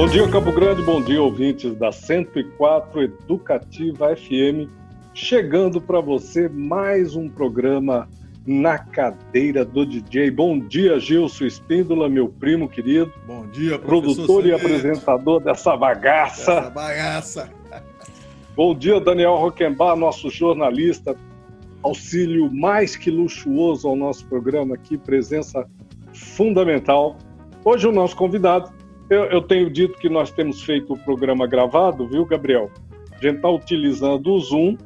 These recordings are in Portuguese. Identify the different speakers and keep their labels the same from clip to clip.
Speaker 1: Bom dia, Campo Grande, bom dia, ouvintes da 104 Educativa FM. Chegando para você mais um programa na cadeira do DJ. Bom dia, Gilson Espíndola, meu primo querido.
Speaker 2: Bom dia,
Speaker 1: Produtor e apresentador dessa bagaça.
Speaker 2: Essa bagaça.
Speaker 1: Bom dia, Daniel Roquembar, nosso jornalista. Auxílio mais que luxuoso ao nosso programa aqui, presença fundamental. Hoje o nosso convidado, eu, eu tenho dito que nós temos feito o programa gravado, viu, Gabriel? A gente está utilizando o Zoom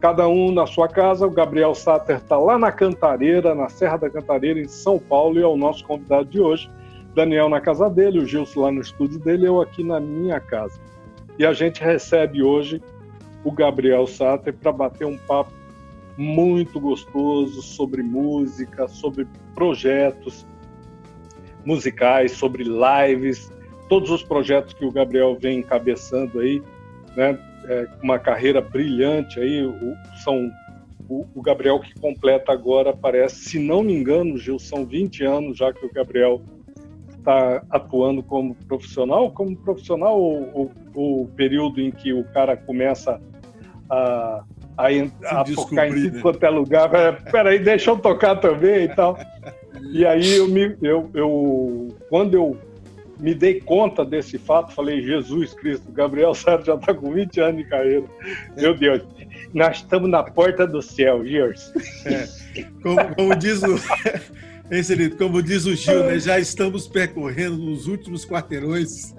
Speaker 1: cada um na sua casa. O Gabriel Satter está lá na Cantareira, na Serra da Cantareira, em São Paulo, e é o nosso convidado de hoje. Daniel na casa dele, o Gilson lá no estúdio dele, eu aqui na minha casa. E a gente recebe hoje o Gabriel Satter para bater um papo muito gostoso sobre música, sobre projetos musicais, sobre lives, todos os projetos que o Gabriel vem encabeçando aí, né? É, uma carreira brilhante aí, o, são o, o, Gabriel que completa agora, parece, se não me engano, Gil, são 20 anos já que o Gabriel está atuando como profissional, como profissional ou o período em que o cara começa a, a, a tocar em tudo né? quanto é lugar. Peraí, deixa eu tocar também e tal. E aí eu me, eu, eu, quando eu me dei conta desse fato, falei, Jesus Cristo, Gabriel Sérgio já está com 20 anos de carreira. Meu Deus, nós estamos na porta do céu, Gers.
Speaker 2: É, como, como, diz o. Excelente, como diz o Gil, né, já estamos percorrendo nos últimos quarteirões.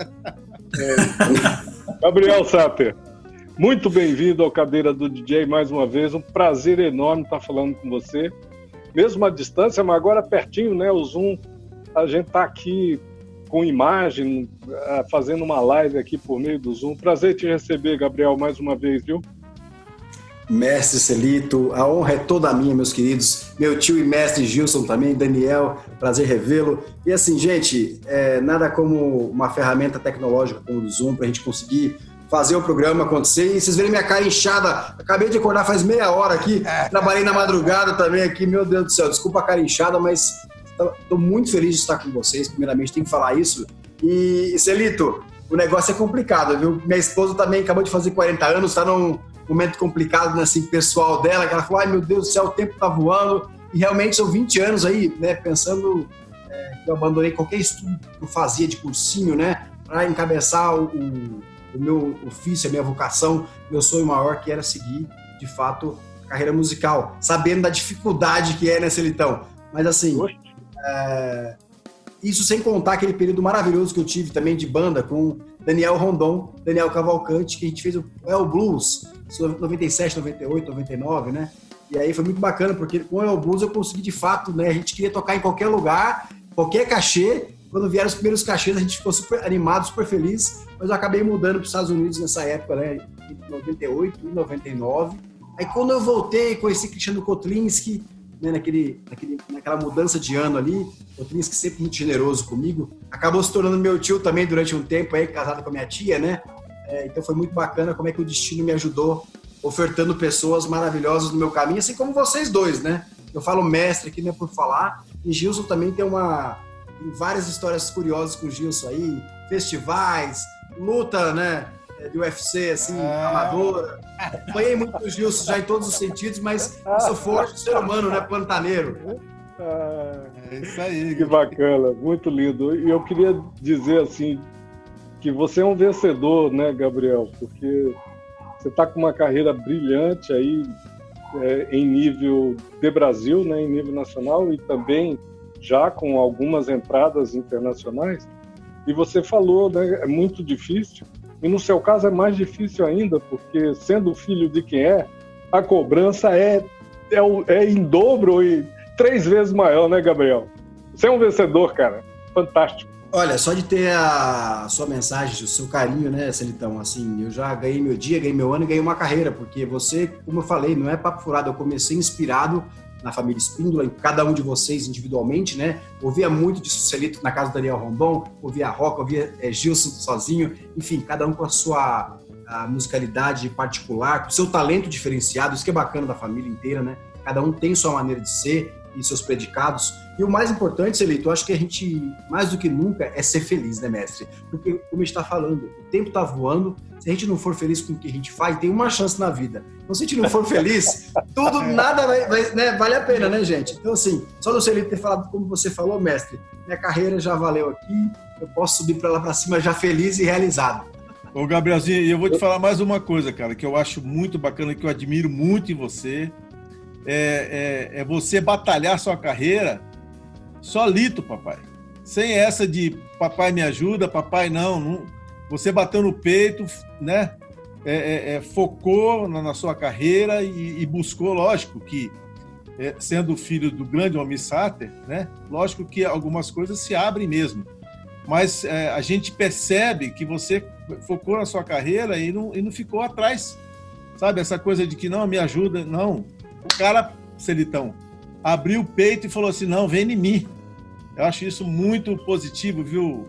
Speaker 1: É. Gabriel Sater, muito bem-vindo ao Cadeira do DJ mais uma vez. Um prazer enorme estar falando com você. Mesmo à distância, mas agora pertinho, né? O Zoom, a gente está aqui com imagem, eh, fazendo uma live aqui por meio do Zoom. Prazer te receber, Gabriel, mais uma vez, viu?
Speaker 3: Mestre Celito, a honra é toda minha, meus queridos. Meu tio e mestre Gilson também, Daniel, prazer revê-lo. E assim, gente, é, nada como uma ferramenta tecnológica como o Zoom para a gente conseguir fazer o programa acontecer. E vocês verem minha cara inchada. Acabei de acordar faz meia hora aqui. É. Trabalhei na madrugada também aqui. Meu Deus do céu, desculpa a cara inchada, mas estou muito feliz de estar com vocês. Primeiramente, tem que falar isso. E, Celito, o negócio é complicado, viu? Minha esposa também acabou de fazer 40 anos, está num momento complicado, né, assim, pessoal dela, que ela falou, ai meu Deus do céu, o tempo tá voando. E realmente são 20 anos aí, né, pensando é, que eu abandonei qualquer estudo que eu fazia de cursinho, né, para encabeçar o, o o meu ofício, a minha vocação, meu sonho maior que era seguir, de fato, a carreira musical, sabendo da dificuldade que é, né, Celitão? Mas assim, é... isso sem contar aquele período maravilhoso que eu tive também de banda com Daniel Rondon, Daniel Cavalcante, que a gente fez o El Blues, 97, 98, 99, né? E aí foi muito bacana, porque com o El Blues eu consegui de fato, né? A gente queria tocar em qualquer lugar, qualquer cachê, quando vieram os primeiros cachês, a gente ficou super animado, super feliz, mas eu acabei mudando para os Estados Unidos nessa época, né, em 98 e 99. Aí quando eu voltei, conheci Cristiano Kotlinski, né, naquele, naquele, naquela mudança de ano ali, Kotlinski sempre muito generoso comigo, acabou se tornando meu tio também durante um tempo, aí casado com a minha tia, né? É, então foi muito bacana como é que o destino me ajudou, ofertando pessoas maravilhosas no meu caminho, assim como vocês dois, né? Eu falo mestre aqui, não é por falar, e Gilson também tem uma tem várias histórias curiosas com o Gilson aí, festivais, luta, né? É, de UFC, assim, é. amadora. Apanhei muito o Gilson já em todos os sentidos, mas eu sou forte ser humano, né? Pantaneiro.
Speaker 1: É isso aí. Que bacana, muito lindo. E eu queria dizer assim que você é um vencedor, né, Gabriel? Porque você está com uma carreira brilhante aí é, em nível de Brasil, né, em nível nacional e também já com algumas entradas internacionais. E você falou, né, é muito difícil. E no seu caso é mais difícil ainda, porque sendo filho de quem é, a cobrança é, é, é em dobro e três vezes maior, né, Gabriel? Você é um vencedor, cara. Fantástico.
Speaker 3: Olha, só de ter a sua mensagem, o seu carinho, né, Celitão? Assim, eu já ganhei meu dia, ganhei meu ano e ganhei uma carreira, porque você, como eu falei, não é papo furado, eu comecei inspirado na família Espíndola, em cada um de vocês individualmente, né? Ouvia muito de Sucelito na casa do Daniel Rondon, ouvia Roca, ouvia é, Gilson sozinho, enfim, cada um com a sua a musicalidade particular, com seu talento diferenciado, isso que é bacana da família inteira, né? Cada um tem sua maneira de ser e seus predicados. E o mais importante, Celito, eu acho que a gente, mais do que nunca, é ser feliz, né, mestre? Porque, como a gente está falando, o tempo está voando, se a gente não for feliz com o que a gente faz, tem uma chance na vida. Então, se a gente não for feliz, tudo, nada vai, vai né, vale a pena, né, gente? Então, assim, só do Celito ter falado como você falou, mestre, minha carreira já valeu aqui, eu posso subir para lá para cima já feliz e realizado.
Speaker 2: Ô, Gabrielzinho, eu vou te falar mais uma coisa, cara, que eu acho muito bacana, que eu admiro muito em você. É, é, é você batalhar sua carreira solito, papai. Sem essa de papai me ajuda, papai não. não você bateu no peito, né? É, é, é focou na, na, sua carreira e, e buscou, lógico que é, sendo filho do grande homem Sater, né? Lógico que algumas coisas se abrem mesmo mas é, a gente percebe que você focou na sua carreira e não, e não ficou atrás, sabe? Essa coisa de que não, me ajuda, não. O cara, Celitão, abriu o peito e falou assim, não, vem em mim. Eu acho isso muito positivo, viu,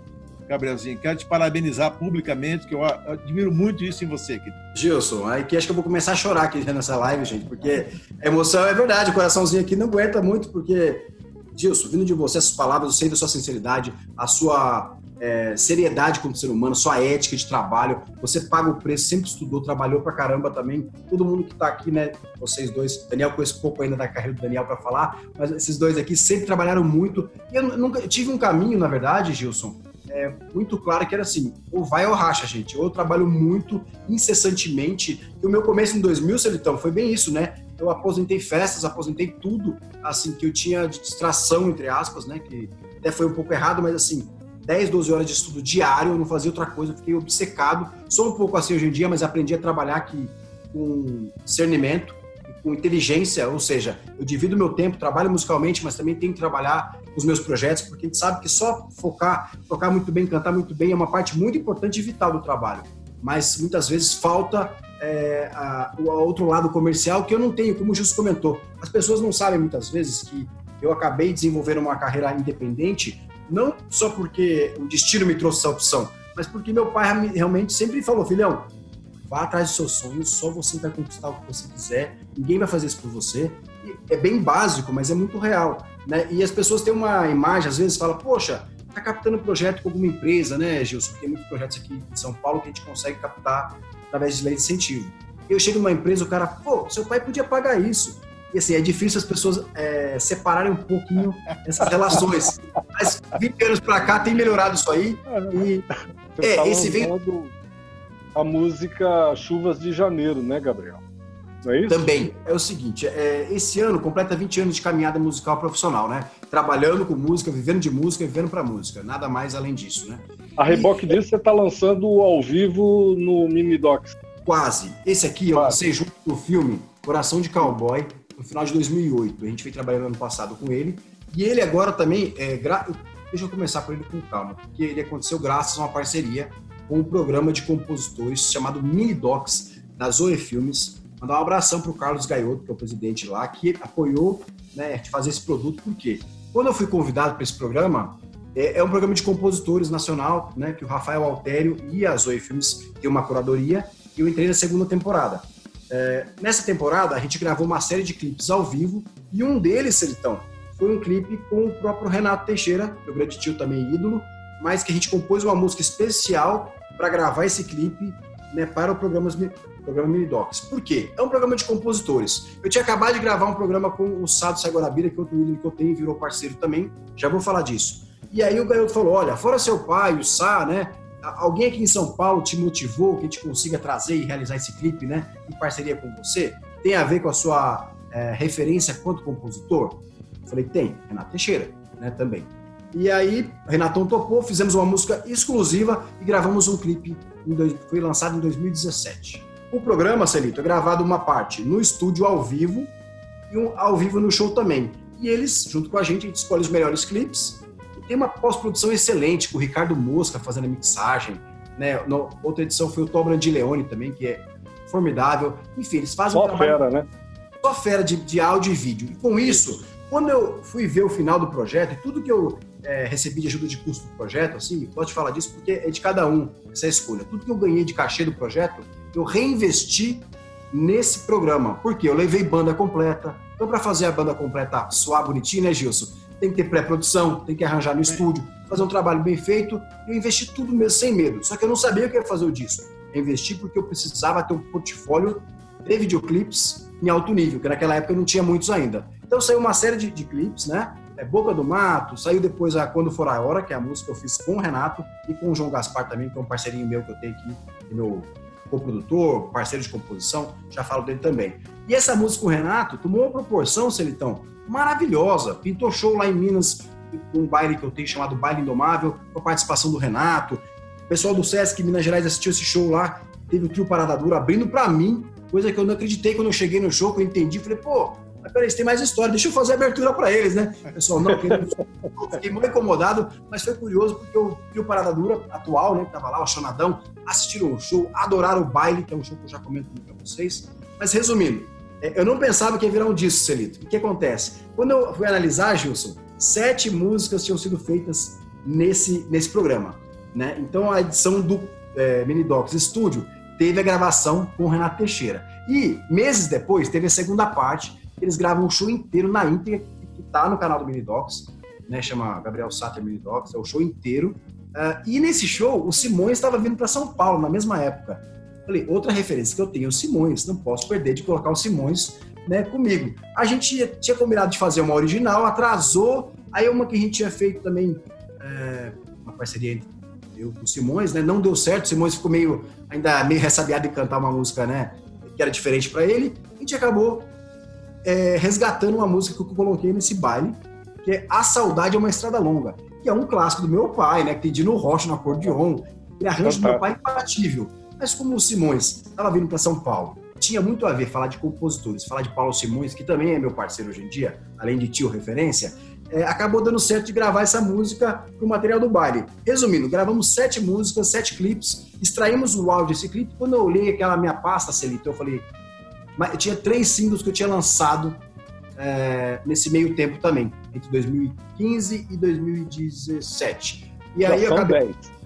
Speaker 2: Gabrielzinho? Quero te parabenizar publicamente, que eu admiro muito isso em você. Querido.
Speaker 3: Gilson, aí que acho que eu vou começar a chorar aqui nessa live, gente, porque a emoção é verdade, o coraçãozinho aqui não aguenta muito, porque Gilson, vindo de você, essas palavras, eu sei da sua sinceridade, a sua é, seriedade como ser humano, sua ética de trabalho. Você paga o preço, sempre estudou, trabalhou pra caramba também. Todo mundo que tá aqui, né? Vocês dois, Daniel conheço pouco ainda da carreira do Daniel para falar, mas esses dois aqui sempre trabalharam muito. E eu nunca eu tive um caminho, na verdade, Gilson, é, muito claro que era assim, ou vai ou racha, gente. Ou eu trabalho muito, incessantemente. E o meu começo em 2000, Celitão, foi bem isso, né? Eu aposentei festas, aposentei tudo, assim, que eu tinha de distração, entre aspas, né? Que até foi um pouco errado, mas assim, 10, 12 horas de estudo diário, eu não fazia outra coisa, eu fiquei obcecado. Sou um pouco assim hoje em dia, mas aprendi a trabalhar aqui com discernimento, com inteligência, ou seja, eu divido meu tempo, trabalho musicalmente, mas também tenho que trabalhar os meus projetos, porque a gente sabe que só focar, tocar muito bem, cantar muito bem é uma parte muito importante e vital do trabalho. Mas muitas vezes falta é, a, o outro lado comercial que eu não tenho, como o Justo comentou. As pessoas não sabem muitas vezes que eu acabei desenvolvendo uma carreira independente, não só porque o destino me trouxe essa opção, mas porque meu pai realmente sempre falou, filhão, vá atrás dos seus sonhos, só você vai conquistar o que você quiser, ninguém vai fazer isso por você. E é bem básico, mas é muito real. Né? E as pessoas têm uma imagem, às vezes, fala, poxa, tá captando projeto com alguma empresa, né, Gilson? Tem muitos projetos aqui em São Paulo que a gente consegue captar através de lei de incentivo. Eu chego numa empresa, o cara, pô, seu pai podia pagar isso. E assim, é difícil as pessoas é, separarem um pouquinho essas relações. Mas 20 anos para cá tem melhorado isso aí. E,
Speaker 1: é, esse vem a música Chuvas de Janeiro, né, Gabriel? Não é isso?
Speaker 3: Também. É o seguinte, é, esse ano completa 20 anos de caminhada musical profissional, né? Trabalhando com música, vivendo de música, vivendo para música. Nada mais além disso, né?
Speaker 1: A reboque e... disso, você está lançando ao vivo no Mini Docs.
Speaker 3: Quase. Esse aqui, Quase. eu lancei junto com o filme Coração de Cowboy, no final de 2008. A gente veio trabalhando ano passado com ele. E ele agora também, é, gra... deixa eu começar por ele com calma, porque ele aconteceu graças a uma parceria com um programa de compositores chamado Mini Docs, da Zoe Filmes. Mandar um abração para o Carlos Gaiotto, que é o presidente lá, que apoiou né, fazer esse produto, porque quando eu fui convidado para esse programa, é, é, um programa de compositores nacional, né, que o Rafael Altério e a Zoe Filmes tem uma curadoria, e eu entrei na segunda temporada. É, nessa temporada, a gente gravou uma série de clipes ao vivo, e um deles, Celitão, foi um clipe com o próprio Renato Teixeira, meu grande tio também ídolo, mas que a gente compôs uma música especial para gravar esse clipe né, para o programa, programa Minidocs. Por quê? É um programa de compositores. Eu tinha acabado de gravar um programa com o Sado Sagorabira, que é outro ídolo que eu tenho, virou parceiro também, já vou falar disso. E aí o garoto falou, olha, fora seu pai, o Sá, né, alguém aqui em São Paulo te motivou que a gente consiga trazer e realizar esse clipe, né, em parceria com você? Tem a ver com a sua é, referência quanto compositor? Eu falei, tem, Renato Teixeira, né, também. E aí, Renatão topou, fizemos uma música exclusiva e gravamos um clipe, foi lançado em 2017. O programa, Celito, é gravado uma parte no estúdio ao vivo e um ao vivo no show também. E eles, junto com a gente, a gente escolhe os melhores clipes. Tem uma pós-produção excelente, com o Ricardo Mosca fazendo a mixagem. Né? No, outra edição foi o Tom de Leone também, que é formidável. Enfim, eles fazem
Speaker 1: Só um trabalho... fera, né?
Speaker 3: Só fera de, de áudio e vídeo. E com isso, quando eu fui ver o final do projeto, e tudo que eu é, recebi de ajuda de custo do projeto, assim, pode falar disso porque é de cada um essa escolha. Tudo que eu ganhei de cachê do projeto, eu reinvesti nesse programa. Porque eu levei banda completa. Então, para fazer a banda completa soar bonitinho, né, Gilson? Tem que ter pré-produção, tem que arranjar no estúdio, fazer um trabalho bem feito. Eu investi tudo mesmo sem medo. Só que eu não sabia o que ia fazer o disco. Eu investi porque eu precisava ter um portfólio de videoclipes em alto nível, que naquela época eu não tinha muitos ainda. Então saiu uma série de, de clipes, né? É Boca do Mato, saiu depois a Quando For a Hora, que é a música que eu fiz com o Renato e com o João Gaspar também, que é um parceirinho meu que eu tenho aqui, meu co-produtor, parceiro de composição, já falo dele também. E essa música com o Renato tomou uma proporção, Celitão, maravilhosa. Pintou show lá em Minas, um baile que eu tenho chamado Baile Indomável, com a participação do Renato. O pessoal do Sesc Minas Gerais assistiu esse show lá, teve o trio Parada Dura abrindo para mim, coisa que eu não acreditei quando eu cheguei no show, que eu entendi. Falei, pô, mas peraí, tem mais história, deixa eu fazer a abertura para eles, né? Pessoal, não, fiquei muito incomodado, mas foi curioso porque o trio Parada Dura atual, né, que tava lá, o Chonadão, assistiram o show, adoraram o baile, que é um show que eu já comento para vocês. Mas resumindo, eu não pensava que ia virar um disco, Celito. O que acontece? Quando eu fui analisar, Gilson, sete músicas tinham sido feitas nesse, nesse programa. Né? Então a edição do é, Mini Docs Studio teve a gravação com o Renato Teixeira. E meses depois teve a segunda parte, eles gravam um show inteiro na íntegra, que está no canal do Mini Docs, né? chama Gabriel Satter Mini Docs, é o show inteiro. Uh, e nesse show, o Simões estava vindo para São Paulo na mesma época. Falei, outra referência que eu tenho é o Simões, não posso perder de colocar o Simões né, comigo. A gente tinha combinado de fazer uma original, atrasou, aí uma que a gente tinha feito também, é, uma parceria entre eu com o Simões, né, não deu certo, o Simões ficou meio, ainda meio ressabiado de cantar uma música, né, que era diferente para ele, a gente acabou é, resgatando uma música que eu coloquei nesse baile, que é A Saudade é uma Estrada Longa, que é um clássico do meu pai, né, que tem Dino Rocha no acordeon, ele arranjo do meu pai impatível. Mas como o Simões estava vindo para São Paulo, tinha muito a ver falar de compositores, falar de Paulo Simões, que também é meu parceiro hoje em dia, além de tio referência, é, acabou dando certo de gravar essa música para o material do baile. Resumindo, gravamos sete músicas, sete clipes, extraímos o áudio desse clipe. Quando eu olhei aquela minha pasta, Celito, eu falei. Mas eu tinha três singles que eu tinha lançado é, nesse meio tempo também, entre 2015 e 2017. E aí eu acabei. 10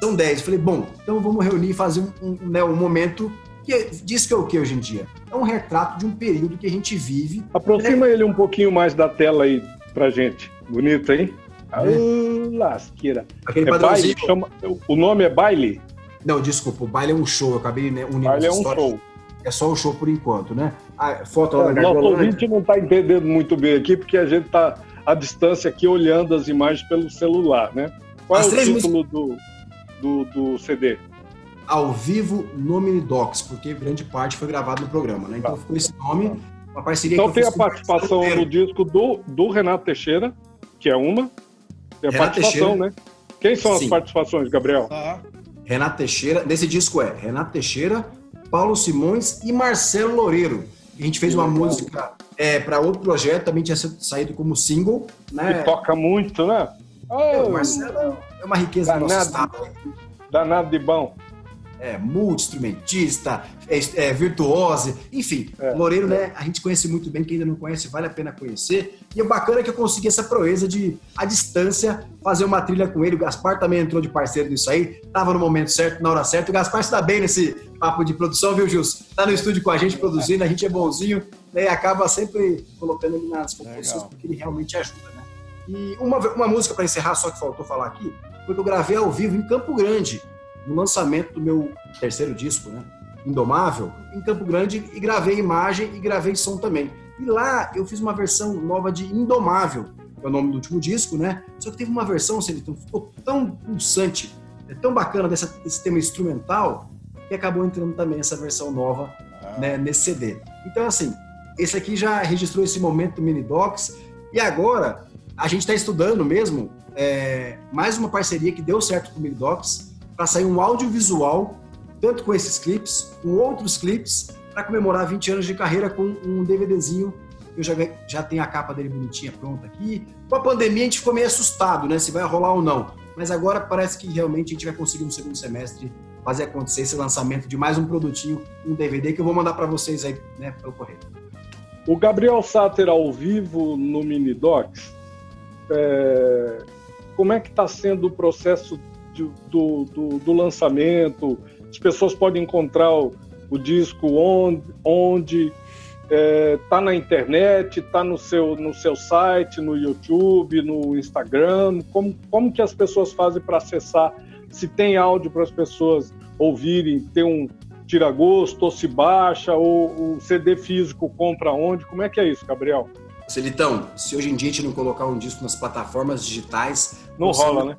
Speaker 3: são 10. Falei, bom, então vamos reunir e fazer um, um, né, um momento que diz que é o que hoje em dia? É um retrato de um período que a gente vive.
Speaker 1: Aproxima né? ele um pouquinho mais da tela aí pra gente. Bonito, hein? É. Oh, lasqueira. Aquele é baile, chama... O nome é baile?
Speaker 3: Não, desculpa, o baile é um show. Eu acabei né,
Speaker 1: unindo baile é um show.
Speaker 3: É só o show por enquanto, né? A foto
Speaker 1: é, Nosso ouvinte não está entendendo muito bem aqui, porque a gente está à distância aqui olhando as imagens pelo celular, né? Qual As é o título do do, do CD?
Speaker 3: Ao vivo no Minidocs, porque grande parte foi gravado no programa, né? Então tá. ficou esse nome,
Speaker 1: uma parceria Então tem a participação no disco do, do Renato Teixeira, que é uma. Tem a Renato participação, Teixeira. né? Quem são Sim. as participações, Gabriel? Ah.
Speaker 3: Renato Teixeira, nesse disco é Renato Teixeira, Paulo Simões e Marcelo Loureiro. A gente fez uma música é, para outro projeto, também tinha saído como single. Né?
Speaker 1: E toca muito, né?
Speaker 3: Oh, o Marcelo é uma riqueza danado, do nosso estado.
Speaker 1: Danado de bom.
Speaker 3: É, multi-instrumentista, é, é, virtuose, enfim. É, Loureiro, né, a gente conhece muito bem, quem ainda não conhece, vale a pena conhecer. E o bacana é que eu consegui essa proeza de, à distância, fazer uma trilha com ele. O Gaspar também entrou de parceiro nisso aí, tava no momento certo, na hora certa. O Gaspar está bem nesse papo de produção, viu, Gilson? Tá no estúdio com a gente produzindo, a gente é bonzinho, né, e acaba sempre colocando ele nas composições, porque ele realmente ajuda, né? E uma, uma música para encerrar, só que faltou falar aqui, foi que eu gravei ao vivo em Campo Grande, no lançamento do meu terceiro disco, né? Indomável, em Campo Grande, e gravei imagem e gravei som também. E lá eu fiz uma versão nova de Indomável, que é o nome do último disco, né? Só que teve uma versão, Celitão, ficou tão pulsante, é tão bacana dessa, desse tema instrumental, que acabou entrando também essa versão nova ah. né, nesse CD. Então, assim, esse aqui já registrou esse momento do Mini Docs, e agora a gente está estudando mesmo é, mais uma parceria que deu certo com o Milidocs para sair um audiovisual, tanto com esses clipes, com outros clipes, para comemorar 20 anos de carreira com um DVDzinho. Eu já, já tenho a capa dele bonitinha pronta aqui. Com a pandemia a gente ficou meio assustado, né? Se vai rolar ou não. Mas agora parece que realmente a gente vai conseguir no segundo semestre fazer acontecer esse lançamento de mais um produtinho, um DVD que eu vou mandar para vocês aí, né, pelo correio.
Speaker 1: O Gabriel Sater ao vivo no Minidocs é, como é que está sendo o processo de, do, do, do, lançamento? As pessoas podem encontrar o, o disco onde, onde é, tá na internet, tá no seu, no seu site, no YouTube, no Instagram? Como, como que as pessoas fazem para acessar? Se tem áudio para as pessoas ouvirem, ter um tira-gosto, ou se baixa, ou o CD físico compra onde? Como é que é isso, Gabriel?
Speaker 3: Celitão, se hoje em dia a gente não colocar um disco nas plataformas digitais.
Speaker 1: Não rola,
Speaker 3: não...
Speaker 1: né?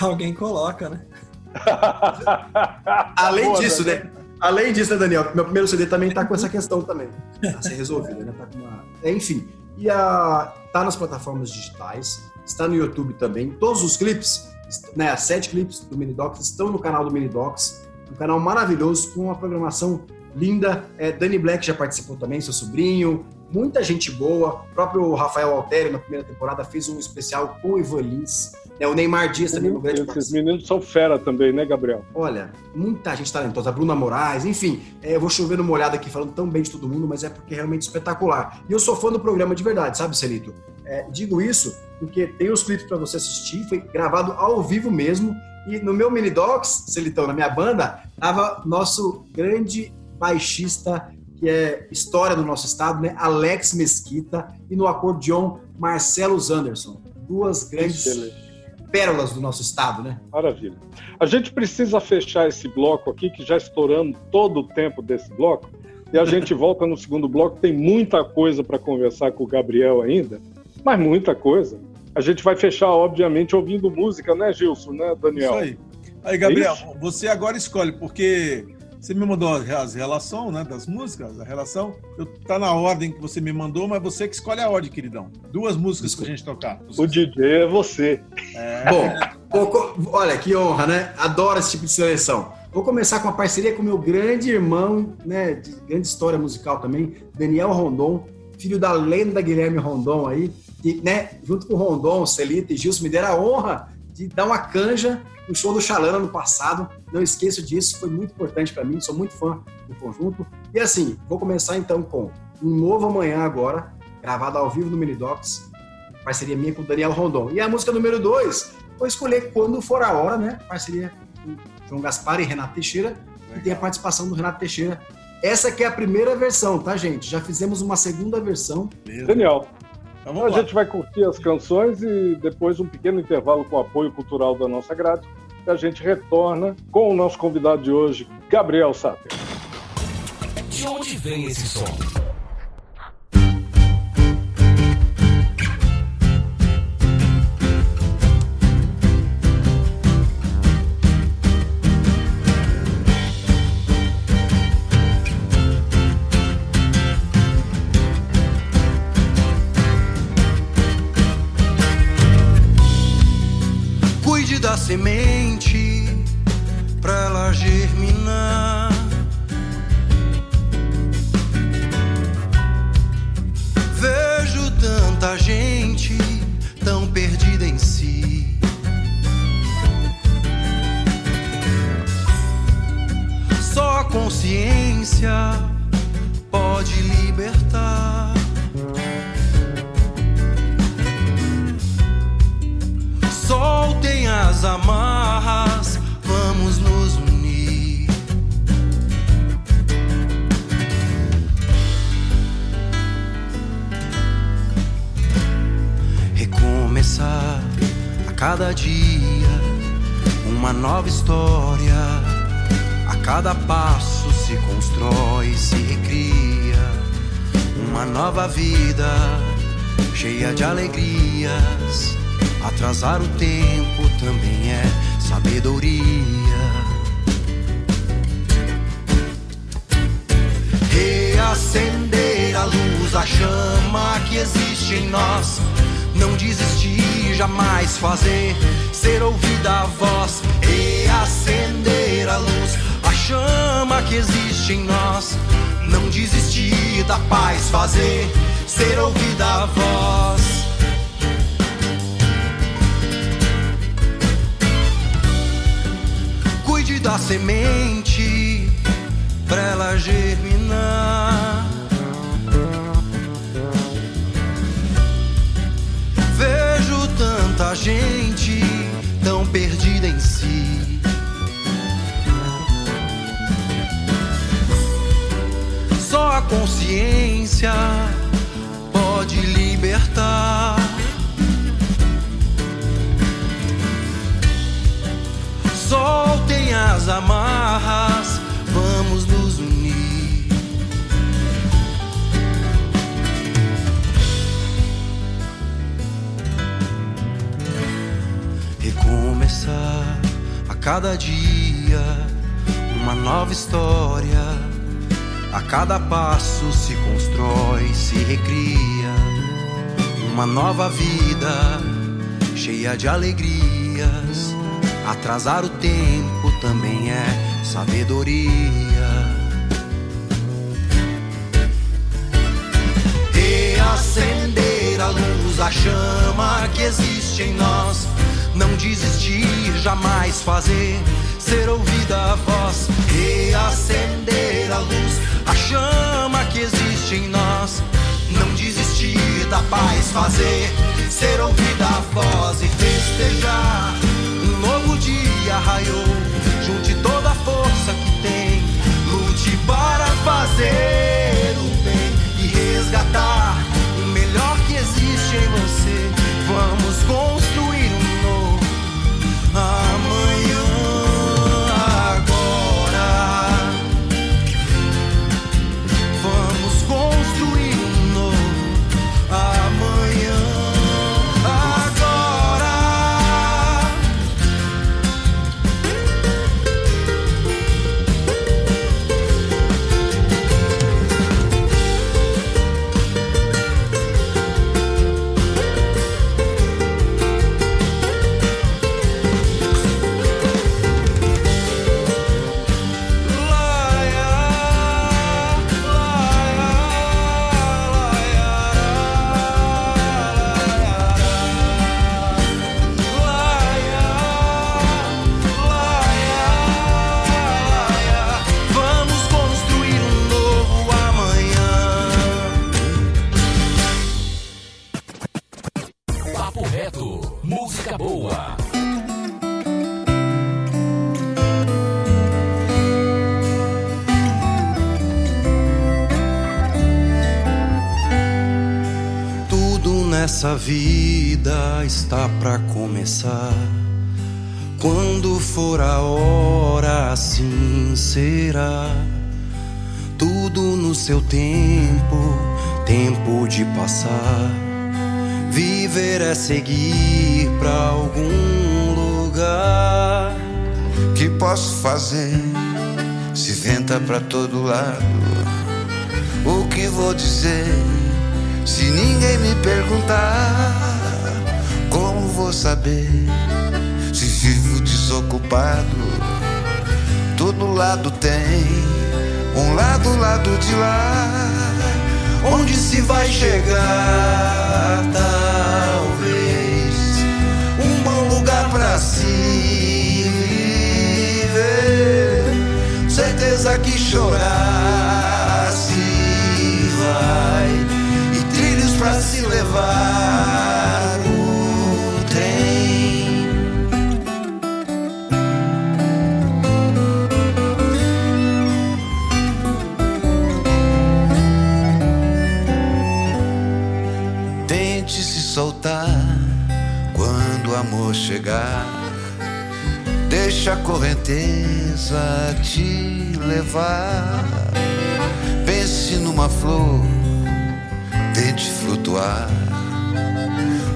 Speaker 4: Alguém coloca, né?
Speaker 3: Além Boa, disso, né? Além disso, né, Daniel? Meu primeiro CD também tá com essa questão também. Tá ser resolvida, né? Tá com uma... Enfim. E a... tá nas plataformas digitais, está no YouTube também. Todos os clipes, né? As sete clipes do Minidocs estão no canal do Minidocs. Um canal maravilhoso, com uma programação linda. É, Dani Black já participou também, seu sobrinho. Muita gente boa. O próprio Rafael Altério, na primeira temporada, fez um especial com o Ivan Lins. É, o Neymar Dias também, um grande
Speaker 1: Esses meninos são fera também, né, Gabriel?
Speaker 3: Olha, muita gente talentosa. A Bruna Moraes, enfim. É, eu vou chover numa olhada aqui falando tão bem de todo mundo, mas é porque é realmente espetacular. E eu sou fã do programa de verdade, sabe, Celito? É, digo isso porque tem os clipes para você assistir, foi gravado ao vivo mesmo. E no meu mini docs, Celitão, na minha banda, tava nosso grande baixista que é história do nosso estado, né? Alex Mesquita e no acordeon Marcelo Zanderson. Duas grandes Excelente pérolas do nosso estado, né?
Speaker 1: Maravilha. A gente precisa fechar esse bloco aqui, que já estourando todo o tempo desse bloco, e a gente volta no segundo bloco. Tem muita coisa para conversar com o Gabriel ainda, mas muita coisa. A gente vai fechar, obviamente, ouvindo música, né, Gilson, né, Daniel? Isso
Speaker 2: aí. Aí, Gabriel, é você agora escolhe, porque você me mandou as relação, né, das músicas, a relação. Eu, tá na ordem que você me mandou, mas você que escolhe a ordem, queridão. Duas músicas para a gente tocar.
Speaker 1: O DJ é você.
Speaker 3: É. Bom, olha que honra, né? Adoro esse tipo de seleção. Vou começar com uma parceria com meu grande irmão, né, de grande história musical também, Daniel Rondon, filho da lenda Guilherme Rondon aí, e, né, junto com o Rondon, Celita e Gilson, me deram a honra de dar uma canja no show do Xalana no passado. Não esqueço disso, foi muito importante para mim, sou muito fã do conjunto. E assim, vou começar então com um novo amanhã agora, gravado ao vivo no Minidocs, parceria minha com o Daniel Rondon. E a música número dois, vou escolher Quando For a Hora, né? Parceria com João Gaspar e Renato Teixeira, e tem a participação do Renato Teixeira. Essa aqui é a primeira versão, tá, gente? Já fizemos uma segunda versão.
Speaker 1: Daniel, então, a gente vai curtir as canções e depois um pequeno intervalo com o apoio cultural da nossa grade. E a gente retorna com o nosso convidado de hoje, Gabriel Sater.
Speaker 5: De onde vem esse som?
Speaker 6: Semente alegrias Atrasar o tempo também é sabedoria. Reacender a luz, a chama que existe em nós. Não desistir, jamais fazer, ser ouvida a voz. Reacender a luz, a chama que existe em nós. Não desistir da paz, fazer, ser ouvida a voz. Da semente pra ela germinar. Vejo tanta gente tão perdida em si. Só a consciência amarras, vamos nos unir. Recomeçar a cada dia uma nova história. A cada passo se constrói, se recria uma nova vida cheia de alegrias. Atrasar o tempo também é sabedoria. Reacender a luz, a chama que existe em nós. Não desistir, jamais fazer ser ouvida a voz. Reacender a luz, a chama que existe em nós. Não desistir da paz, fazer ser ouvida a voz e festejar. Um novo dia raiou, junte toda a força que tem. Lute para fazer o bem e resgatar o melhor que existe em você. Vamos construir Nessa vida está pra começar. Quando for a hora, assim será. Tudo no seu tempo, tempo de passar. Viver é seguir pra algum lugar.
Speaker 7: que posso fazer se venta pra todo lado? O que vou dizer se ninguém me perguntar? Como vou saber se vivo desocupado? Todo lado tem um lado, lado de lá.
Speaker 6: Onde se vai chegar, talvez um bom lugar pra se viver.
Speaker 7: Certeza que chorar levar o trem. Tente se soltar quando o amor chegar. Deixa a correnteza te levar. Pense numa flor, tente flutuar.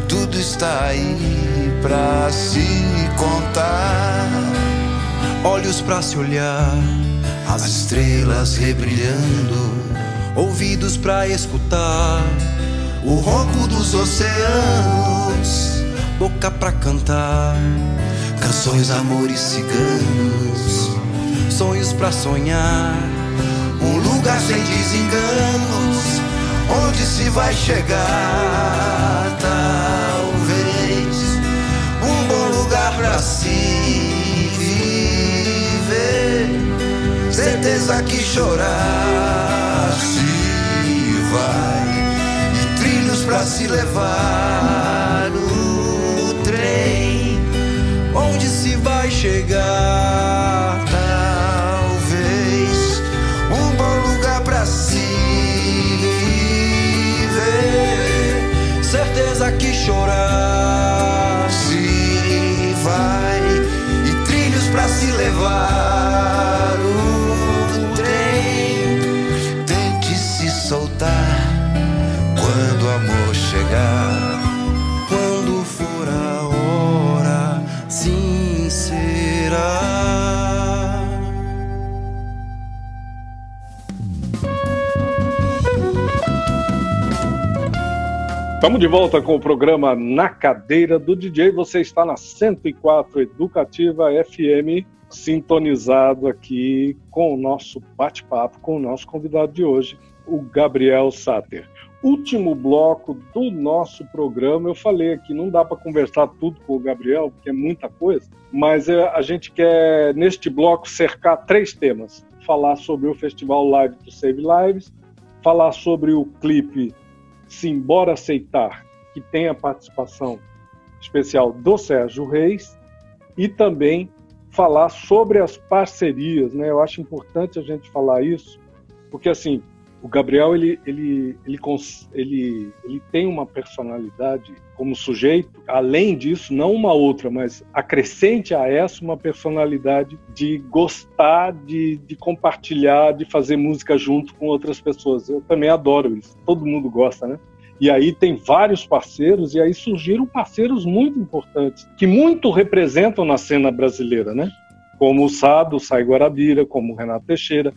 Speaker 7: Tudo está aí pra se contar.
Speaker 6: Olhos pra se olhar,
Speaker 7: As estrelas rebrilhando,
Speaker 6: ouvidos pra escutar,
Speaker 7: o ronco dos oceanos,
Speaker 6: boca pra cantar,
Speaker 7: canções, amores ciganos.
Speaker 6: sonhos pra sonhar.
Speaker 7: Um lugar sem desenganos, onde se vai chegar, talvez. Um bom lugar pra se viver. Certeza que chorar se vai, e trilhos pra se levar o trem.
Speaker 6: Onde se vai chegar?
Speaker 1: Estamos de volta com o programa Na Cadeira do DJ. Você está na 104 Educativa FM, sintonizado aqui com o nosso bate-papo, com o nosso convidado de hoje, o Gabriel Sater. Último bloco do nosso programa. Eu falei aqui, não dá para conversar tudo com o Gabriel, porque é muita coisa, mas é, a gente quer, neste bloco, cercar três temas: falar sobre o Festival Live do Save Lives, falar sobre o clipe Simbora Aceitar, que tem a participação especial do Sérgio Reis, e também falar sobre as parcerias, né? Eu acho importante a gente falar isso, porque assim, o Gabriel ele, ele, ele, ele, ele tem uma personalidade como sujeito, além disso, não uma outra, mas acrescente a essa uma personalidade de gostar de, de compartilhar, de fazer música junto com outras pessoas. Eu também adoro isso, todo mundo gosta, né? E aí tem vários parceiros, e aí surgiram parceiros muito importantes, que muito representam na cena brasileira, né? Como o Sado, o Sai Guarabira, como o Renato Teixeira,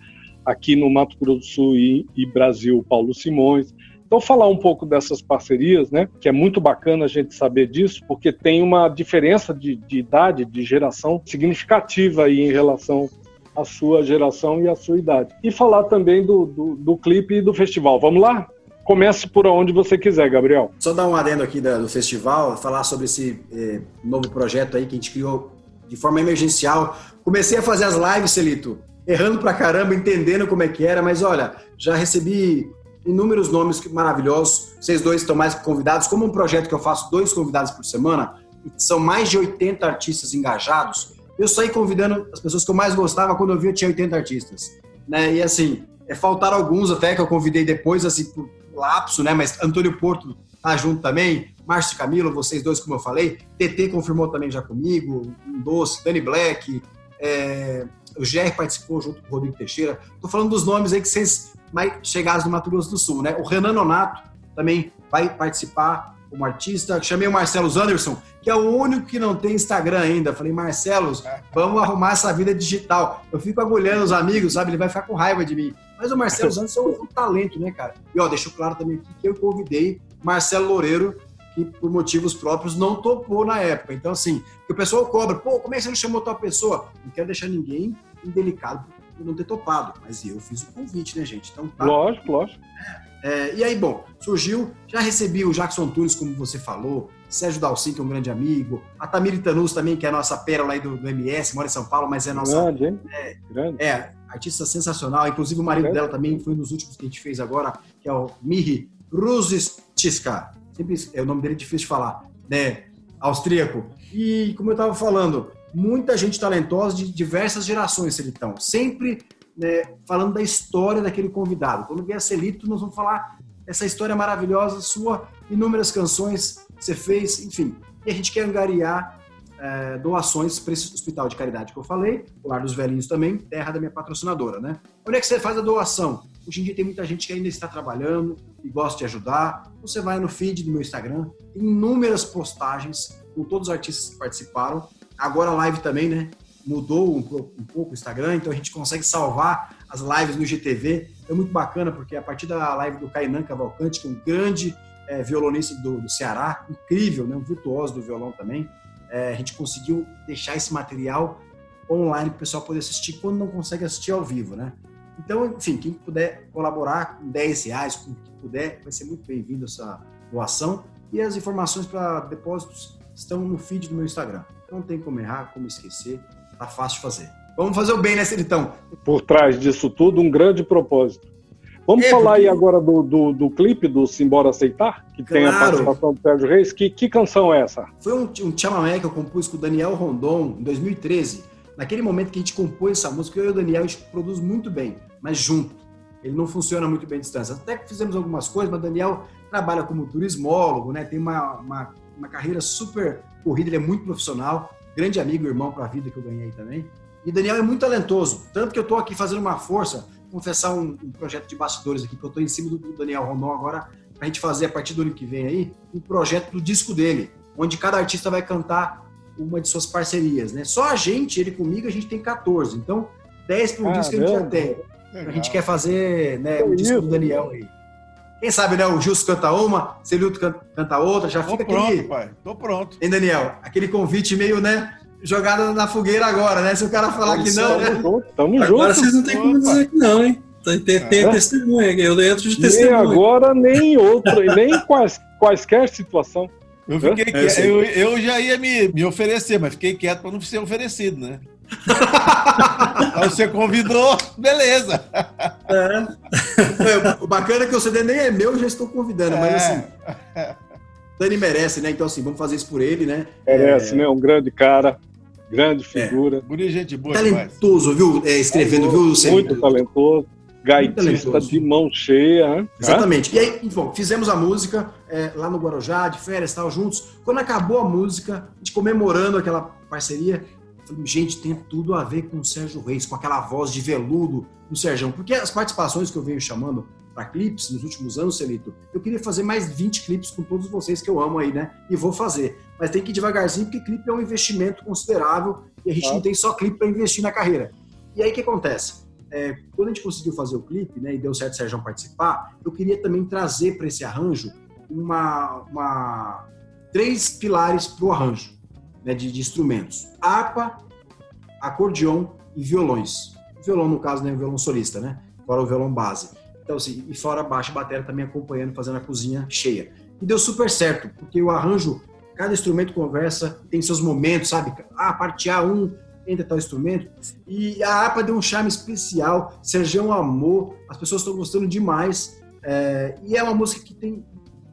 Speaker 1: aqui no Mato Grosso do Sul e, e Brasil, Paulo Simões. Então, falar um pouco dessas parcerias, né? Que é muito bacana a gente saber disso, porque tem uma diferença de, de idade, de geração significativa aí em relação à sua geração e à sua idade. E falar também do, do, do clipe e do festival. Vamos lá? Comece por onde você quiser, Gabriel.
Speaker 3: Só dar um adendo aqui do festival, falar sobre esse eh, novo projeto aí que a gente criou de forma emergencial. Comecei a fazer as lives, Celito, errando pra caramba, entendendo como é que era, mas olha, já recebi inúmeros nomes maravilhosos. Vocês dois estão mais convidados. Como um projeto que eu faço dois convidados por semana, são mais de 80 artistas engajados. Eu saí convidando as pessoas que eu mais gostava quando eu vi eu tinha 80 artistas. Né? E assim, é, faltaram alguns até que eu convidei depois, assim, por lapso, né? Mas Antônio Porto tá junto também. Márcio Camilo, vocês dois, como eu falei. TT confirmou também já comigo. Um doce, Dani Black. É, o GR participou junto com o Rodrigo Teixeira. Tô falando dos nomes aí que vocês mais chegados no Mato Grosso do Sul, né? O Renan Nonato também vai participar como artista. Chamei o Marcelo Anderson, que é o único que não tem Instagram ainda. Falei, Marcelo, vamos arrumar essa vida digital. Eu fico agulhando os amigos, sabe? Ele vai ficar com raiva de mim. Mas o Marcelo Anderson é um talento, né, cara? E ó, deixo claro também aqui que eu convidei Marcelo Loureiro, que por motivos próprios não topou na época. Então, assim, que o pessoal cobra, pô, como é que você não chamou tua pessoa? Não quero deixar ninguém indelicado por não ter topado, mas eu fiz o convite, né, gente? Então,
Speaker 1: tá. Lógico, lógico.
Speaker 3: É, e aí, bom, surgiu, já recebi o Jackson Tunes, como você falou, Sérgio Dalcin, que é um grande amigo, a Tamiri Tanus também, que é a nossa pérola aí do, do MS, mora em São Paulo, mas é nossa.
Speaker 1: Grande, hein?
Speaker 3: É,
Speaker 1: grande.
Speaker 3: é, artista sensacional, inclusive o marido grande. dela também foi um dos últimos que a gente fez agora, que é o Mihi Ruzistiska. Sempre é o nome dele é difícil de falar, né? Austríaco. E como eu estava falando, muita gente talentosa de diversas gerações, Celitão. Sempre né, falando da história daquele convidado. Quando vier Celito, nós vamos falar essa história maravilhosa sua, inúmeras canções que você fez, enfim. E a gente quer angariar é, doações para esse hospital de caridade que eu falei, o Lar dos Velhinhos também, terra da minha patrocinadora, né? Onde é que você faz a doação? Hoje em dia tem muita gente que ainda está trabalhando e gosta de ajudar. Você vai no feed do meu Instagram, tem inúmeras postagens com todos os artistas que participaram. Agora a live também, né? Mudou um, um pouco o Instagram, então a gente consegue salvar as lives no GTV. É muito bacana, porque a partir da live do Kainan Cavalcante, que é um grande é, violonista do, do, Ceará, incrível, né? um virtuoso do violão também, é, a gente conseguiu deixar esse material online para o pessoal poder assistir quando não consegue assistir ao vivo, né? Então, enfim, quem puder colaborar com 10 reais, com o que puder, vai ser muito bem-vindo essa doação. E as informações para depósitos estão no feed do meu Instagram. Não tem como errar, como esquecer, tá fácil de fazer. Vamos fazer o bem, né, Celitão?
Speaker 1: Por trás disso tudo, um grande propósito. Vamos é, falar porque... aí agora do, do, do, clipe do Simbora Aceitar, que claro. tem a participação do Sérgio Reis. Que, que canção é essa?
Speaker 3: Foi um, um chamamé que eu compus com o Daniel Rondon em 2013. Naquele momento que a gente compôs essa música, eu e o Daniel, a gente produz muito bem, mas junto. Ele não funciona muito bem à distância. Até que fizemos algumas coisas, mas o Daniel trabalha como turismólogo, né? tem uma, uma, uma carreira super corrida, ele é muito profissional, grande amigo e irmão para a vida que eu ganhei também. E Daniel é muito talentoso, tanto que eu estou aqui fazendo uma força confessar um, um, projeto de bastidores aqui, que eu estou em cima do, do Daniel Rondon agora, para a gente fazer a partir do ano que vem aí, um projeto do disco dele, onde cada artista vai cantar uma de suas parcerias, né? Só a gente, ele comigo, a gente tem 14, então 10 para um disco a gente já tem. A gente quer fazer né, o disco do Daniel aí. Quem sabe, né? O Justo canta uma, Celito can- canta outra, já
Speaker 2: Tô
Speaker 3: fica
Speaker 2: pronto,
Speaker 3: aquele.
Speaker 2: pai. Tô pronto.
Speaker 3: Hein, Daniel? Aquele convite meio, né? Jogado na fogueira agora, né? Se o cara falar que não, né?
Speaker 1: Tamo junto, tamo
Speaker 4: Agora
Speaker 1: junto.
Speaker 4: vocês não tem como dizer que não, hein? Tem, tem, tem
Speaker 1: É.
Speaker 4: testemunha, eu entro de
Speaker 1: Nem
Speaker 4: testemunha.
Speaker 1: agora, nem em outra, e nem em quais, qualquer situação.
Speaker 2: Eu, fiquei
Speaker 3: É,
Speaker 2: quieto. eu, eu já ia me, me oferecer, mas fiquei quieto para não ser oferecido, né? Aí você convidou, beleza.
Speaker 3: É, O bacana é que o CD nem é meu, eu já estou convidando, mas
Speaker 2: É.
Speaker 3: assim. Dani merece, né? Então, assim, vamos fazer isso por ele, né?
Speaker 1: Merece, né? Um grande cara, grande figura,
Speaker 2: Guri, gente boa demais.
Speaker 3: Talentoso, viu? É, escrevendo, viu,
Speaker 1: muito talentoso, gaitista de mão cheia.
Speaker 3: Exatamente. E aí, bom, fizemos a música é, lá no Guarujá, de férias, tal, juntos. Quando acabou a música, a gente comemorando aquela parceria, falei, gente, tem tudo a ver com o Sérgio Reis, com aquela voz de veludo do Sérgio. Porque as participações que eu venho chamando para clipes nos últimos anos, Celito, eu queria fazer mais 20 clipes com todos vocês que eu amo aí, né? E vou fazer. Mas tem que ir devagarzinho, porque clipe é um investimento considerável e a gente
Speaker 1: Tá.
Speaker 3: não tem só clipe para investir na carreira. E aí o que acontece? é, quando a gente conseguiu fazer o clipe, né, e deu certo o Sérgio participar, eu queria também trazer para esse arranjo uma, uma três pilares para o arranjo né, de, de, instrumentos: harpa, acordeon e violões. Violão, no caso, né, o violão solista, né? Fora o violão base. Então, assim, e fora baixo bateria também acompanhando, fazendo a cozinha cheia. E deu super certo, porque o arranjo, cada instrumento conversa, tem seus momentos, sabe? Ah, parte A1, entre tal instrumento. E a APA deu um charme especial, Sergião amou, as pessoas estão gostando demais. É, e é uma música que tem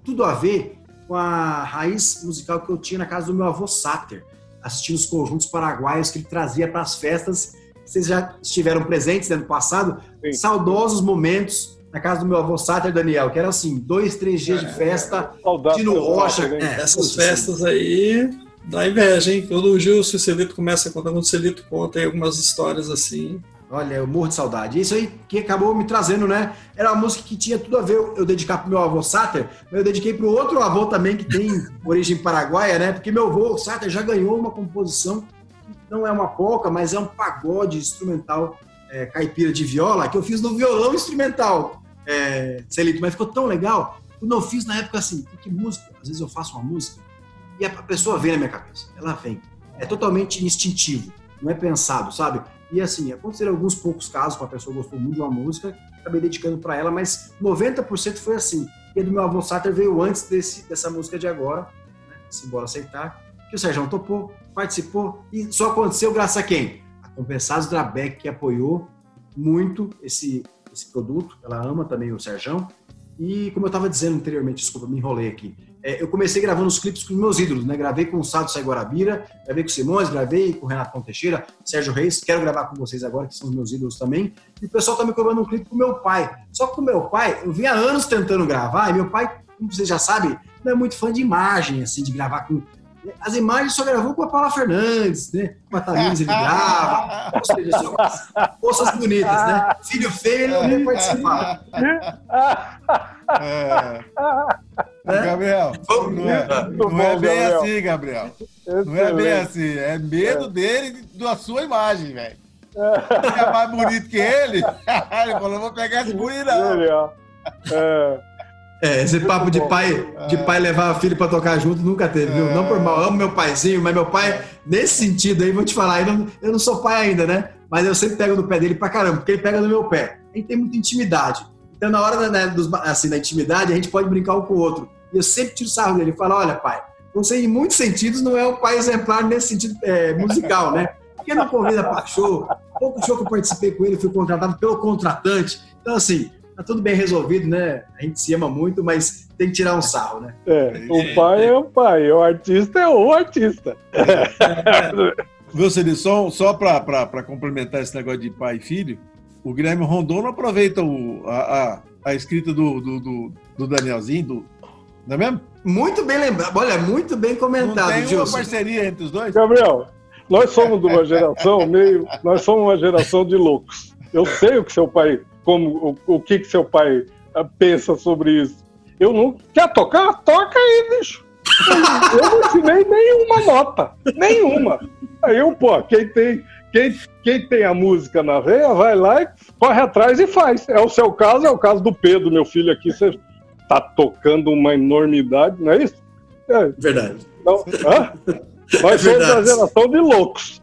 Speaker 3: tudo a ver com a raiz musical que eu tinha na casa do meu avô Sáter, assistindo os conjuntos paraguaios que ele trazia para as festas. Vocês já estiveram presentes né, no passado?
Speaker 1: Sim.
Speaker 3: Saudosos momentos na casa do meu avô Sáter Daniel, que era assim, dois, três dias é, de festa,
Speaker 1: é,
Speaker 3: Tino Rocha. Rocha?
Speaker 4: Essas
Speaker 3: assim.
Speaker 4: festas aí dá inveja, hein? Quando o Gilson e o Celito começam a contar, quando o Celito conta aí algumas histórias assim.
Speaker 3: Olha, eu morro de saudade. Isso aí que acabou me trazendo, né? Era uma música que tinha tudo a ver eu dedicar pro meu avô Sáter, mas eu dediquei pro outro avô também que tem origem paraguaia, né? Porque meu avô Sáter já ganhou uma composição que não é uma polca, mas é um pagode instrumental é, caipira de viola que eu fiz no violão instrumental, é, Celito, mas ficou tão legal. Quando eu fiz na época assim, que música? Às vezes eu faço uma música e a pessoa vem na minha cabeça, ela vem. É totalmente instintivo, não é pensado, sabe? E assim, aconteceram alguns poucos casos com a pessoa gostou muito de uma música, acabei dedicando para ela, mas 90% foi assim. E a do meu avô Sáter veio antes desse, dessa música de agora, né? Se embora aceitar, que o Sérgio topou, participou, e só aconteceu graças a quem? A Compensados Drabeck, que apoiou muito esse, esse produto, ela ama também o Sérgio. E como eu estava dizendo anteriormente, desculpa, me enrolei aqui. É, eu comecei gravando os clipes com meus ídolos, né? Gravei com o Sado Sai Guarabira, gravei com o Simões, gravei com o Renato Teixeira, Sérgio Reis, quero gravar com vocês agora, que são os meus ídolos também. E o pessoal tá me cobrando um clipe com meu pai. Só que com meu pai, eu vinha há anos tentando gravar, e meu pai, como vocês já sabem, não é muito fã de imagem, assim, de gravar com. As imagens só gravou com a Paula Fernandes, né? Com a Tamires ele grava. Ou seja, só moças bonitas, né? Filho feio, ele não veio participar.
Speaker 2: É.
Speaker 3: Né?
Speaker 2: Gabriel, não é, não é bem
Speaker 1: Gabriel.
Speaker 2: assim, Gabriel. Não é bem assim. É medo dele da sua imagem, velho. Você é mais bonito que ele? ele falou: vou pegar esse
Speaker 1: ó. É,
Speaker 3: É, esse papo de pai, de pai levar filho pra tocar junto nunca teve, viu? Não por mal, amo meu paizinho, mas meu pai, nesse sentido aí, vou te falar, eu não, eu não sou pai ainda, né? Mas eu sempre pego no pé dele pra caramba, porque ele pega no meu pé. A gente tem muita intimidade. Então, na hora né, dos, assim, da intimidade, a gente pode brincar um com o outro. E eu sempre tiro sarro dele e falo: olha, pai, você em muitos sentidos não é um pai exemplar nesse sentido é, musical, né? Porque não convida pra show. Pouco show que eu participei com ele, fui contratado pelo contratante. Então, assim, tá tudo bem resolvido, né? A gente se ama muito, mas tem que tirar um sarro, né?
Speaker 1: é, o pai é o pai, o artista é o artista.
Speaker 2: Viu, Celi, só, só para complementar esse negócio de pai e filho, o Guilherme Rondon não aproveita o, a, a, a escrita do, do, do, do Danielzinho, do, não é mesmo?
Speaker 3: Muito bem lembrado. Olha, muito bem
Speaker 2: Não
Speaker 3: comentado,
Speaker 2: tem uma
Speaker 3: Gilson.
Speaker 2: parceria entre os dois?
Speaker 1: Gabriel, nós somos de uma geração meio. Nós somos uma geração de loucos. Eu sei o que seu pai. Como, o, o que, que seu pai ah, pensa sobre isso. Eu não. Quer tocar? Toca aí, bicho. Eu não ensinei nenhuma nota. Nenhuma. Aí eu, pô, quem tem. Quem, quem tem a música na veia, vai lá e corre atrás e faz. É o seu caso, é o caso do Pedro, meu filho aqui. Você tá tocando uma enormidade, não é isso? É,
Speaker 3: Verdade.
Speaker 1: não, hã? Nós somos a geração de loucos.